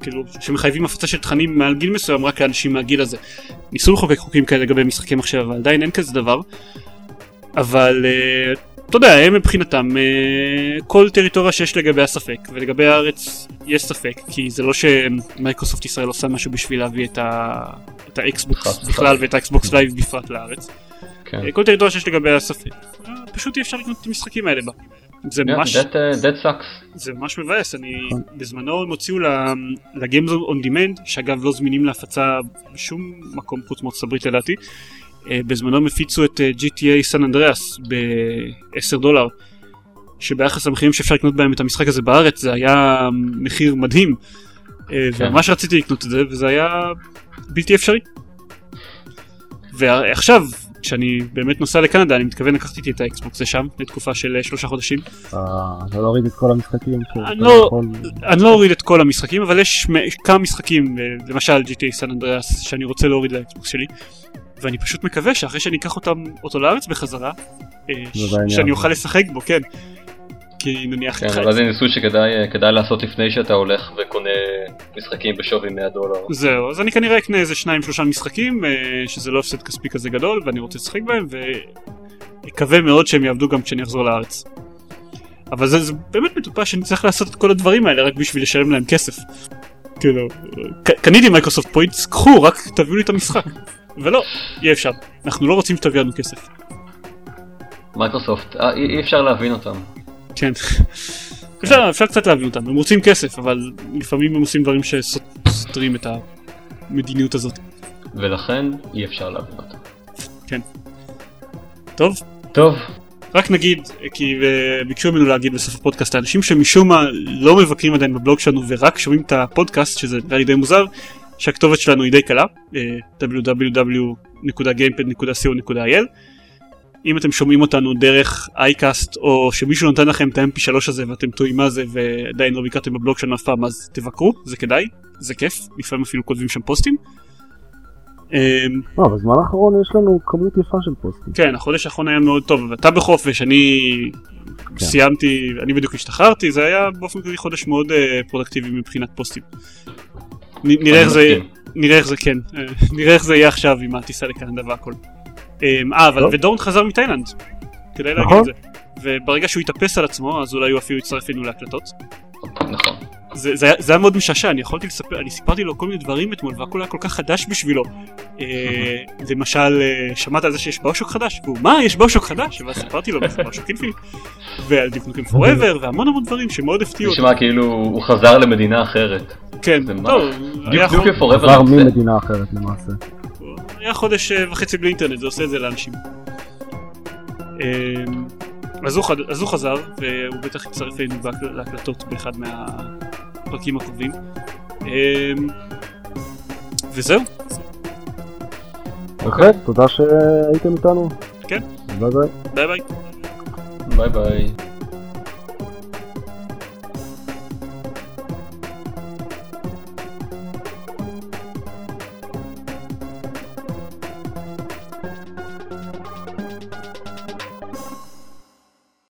כאילו שמחייבים הפצה של תכנים מעל גיל מסוים רק לאנשים מהגיל הזה. ניסו לחוקק חוקים כאלה לגבי משחקי מחשב אבל עדיין אין כזה דבר. אבל uh, אתה יודע, הם מבחינתם, אה, כל טריטוריה שיש לגביה ספק, ולגבי הארץ יש ספק, כי זה לא שמייקרוסופט ישראל עושה משהו בשביל להביא. את האקסבוקס בכלל ואת ה-Xbox Live בפרט לארץ. כן. כל טריטוריה שיש לגביה ספק, פשוט אי אפשר לקנות את המשחקים האלה בה. זה ממש, Yeah, that, uh, that sucks. זה ממש מבאס, אני, נכון. בזמנו הם הוציאו ל- ל-Games on Demand, שאגב לא זמינים להפצה בשום מקום חוץ מארצות הברית לדעתי, אה, בזמנו הם הפיצו את אה, GTA San Andreas ב-10 דולר, שביחס למחירים שאפשר לקנות בהם את המשחק הזה בארץ זה היה מחיר מדהים, אה, כן. וממש רציתי לקנות את זה וזה היה בלתי אפשרי. ועכשיו, כשאני באמת נוסע לקנדה, אני מתכוון לקחת איתי את האקסבוקס לשם לתקופה של אה, שלושה חודשים. אה, אתה לא הוריד את כל המשחקים? אני לא- יכול- אני לא אוריד את כל המשחקים אבל יש כמה משחקים אה, למשל GTA San Andreas שאני רוצה להוריד לאקסבוקס שלי ואני פשוט מקווה שאחרי שאני אקח אותם אותו לארץ בחזרה. שאני אוכל לשחק בו כן. כי נניח כן, אבל זה ניסוי שכדאי כדאי לעשות לפני שאתה הולך וקונה משחקים בשווי 100 דולר. זהו אז אני כנראה אקנה איזה שניים שלושה משחקים אה, שזה לא הפסד כספי כזה גדול ואני רוצה לשחק בהם ואקווה מאוד שהם יעבדו גם כשאני אחזור לארץ. אבל זה, זה באמת מטופש שאני צריך לעשות את כל הדברים האלה רק בשביל לשלם להם כסף. כאילו, קניתי Microsoft Points, קחו רק תביאו לי את המשחק. ולא, אי אפשר. אנחנו לא רוצים שתביאו לנו כסף. מייקרוסופט, אה, אי אפשר להבין אותם. כן. אפשר, אפשר קצת להבין אותם, הם רוצים כסף, אבל לפעמים הם עושים דברים שסותרים את המדיניות הזאת. ולכן אי אפשר להבין אותם. טוב, טוב, רק נגיד, כי ביקשו ממנו להגיד בסוף הפודקאסט, האנשים שמשום מה לא מבקרים עדיין בבלוג שלנו ורק שומעים את הפודקאסט, שזה נראה לי די מוזר, שהכתובת שלנו היא די קלה, אה, www.gamepod.co.il. אם אתם שומעים אותנו דרך icast, או שמישהו נתן לכם את ה-mp3 הזה ואתם תוהים מה זה ועדיין לא ביקרתם בבלוג שלנו אף פעם, אז תבקרו, זה כדאי, זה כיף, לפעמים אפילו כותבים שם פוסטים. אה, לא, בזמן האחרון יש לנו כמות יפה של פוסטים. כן, החודש האחרון היה מאוד טוב, ואתה בחופש, אני כן. סיימתי, אני בדיוק השתחררתי, זה היה באופן כללי חודש מאוד אה, פרודקטיבי מבחינת פוסטים. נ- נראה איך זה. נראה איך זה, כן, אה, נראה איך זה יהיה עכשיו עם הטיסה לקנדה והכל. אה, אה, אבל טוב. ודורן חזר מתאילנד, כדאי להגיד נכון. את זה. וברגע שהוא יתאפס על עצמו, אז אולי הוא אפילו יצטרף אלינו להקלטות. נכון. זה, זה, היה- זה היה מאוד משעשע, אני יכולתי לספר, אני סיפרתי לו כל מיני דברים אתמול והכל היה כל כך חדש בשבילו. אה, למשל, אה, שמעת על זה שיש BioShock חדש? והוא, מה, יש BioShock חדש? ואז סיפרתי לו מה זה BioShock Infinite. ועל Duke Nukem Forever, והמון המון דברים שמאוד הפתיעו אותי. נשמע כאילו הוא חזר למדינה אחרת. כן? טוב, דיוק פוראבר עבר ממדינה אחרת למעשה. היה חודש אה, וחצי בלי אינטרנט, זה עושה את זה לאנשים. אה, אז הוא חד- אז הוא חזר, והוא בטח יצטרף אלינו להקלטות באחד מהפרקים הקרובים. אה, וזהו, בהחלט, תודה שהייתם איתנו. כן. ביי ביי. ביי ביי. ביי ביי.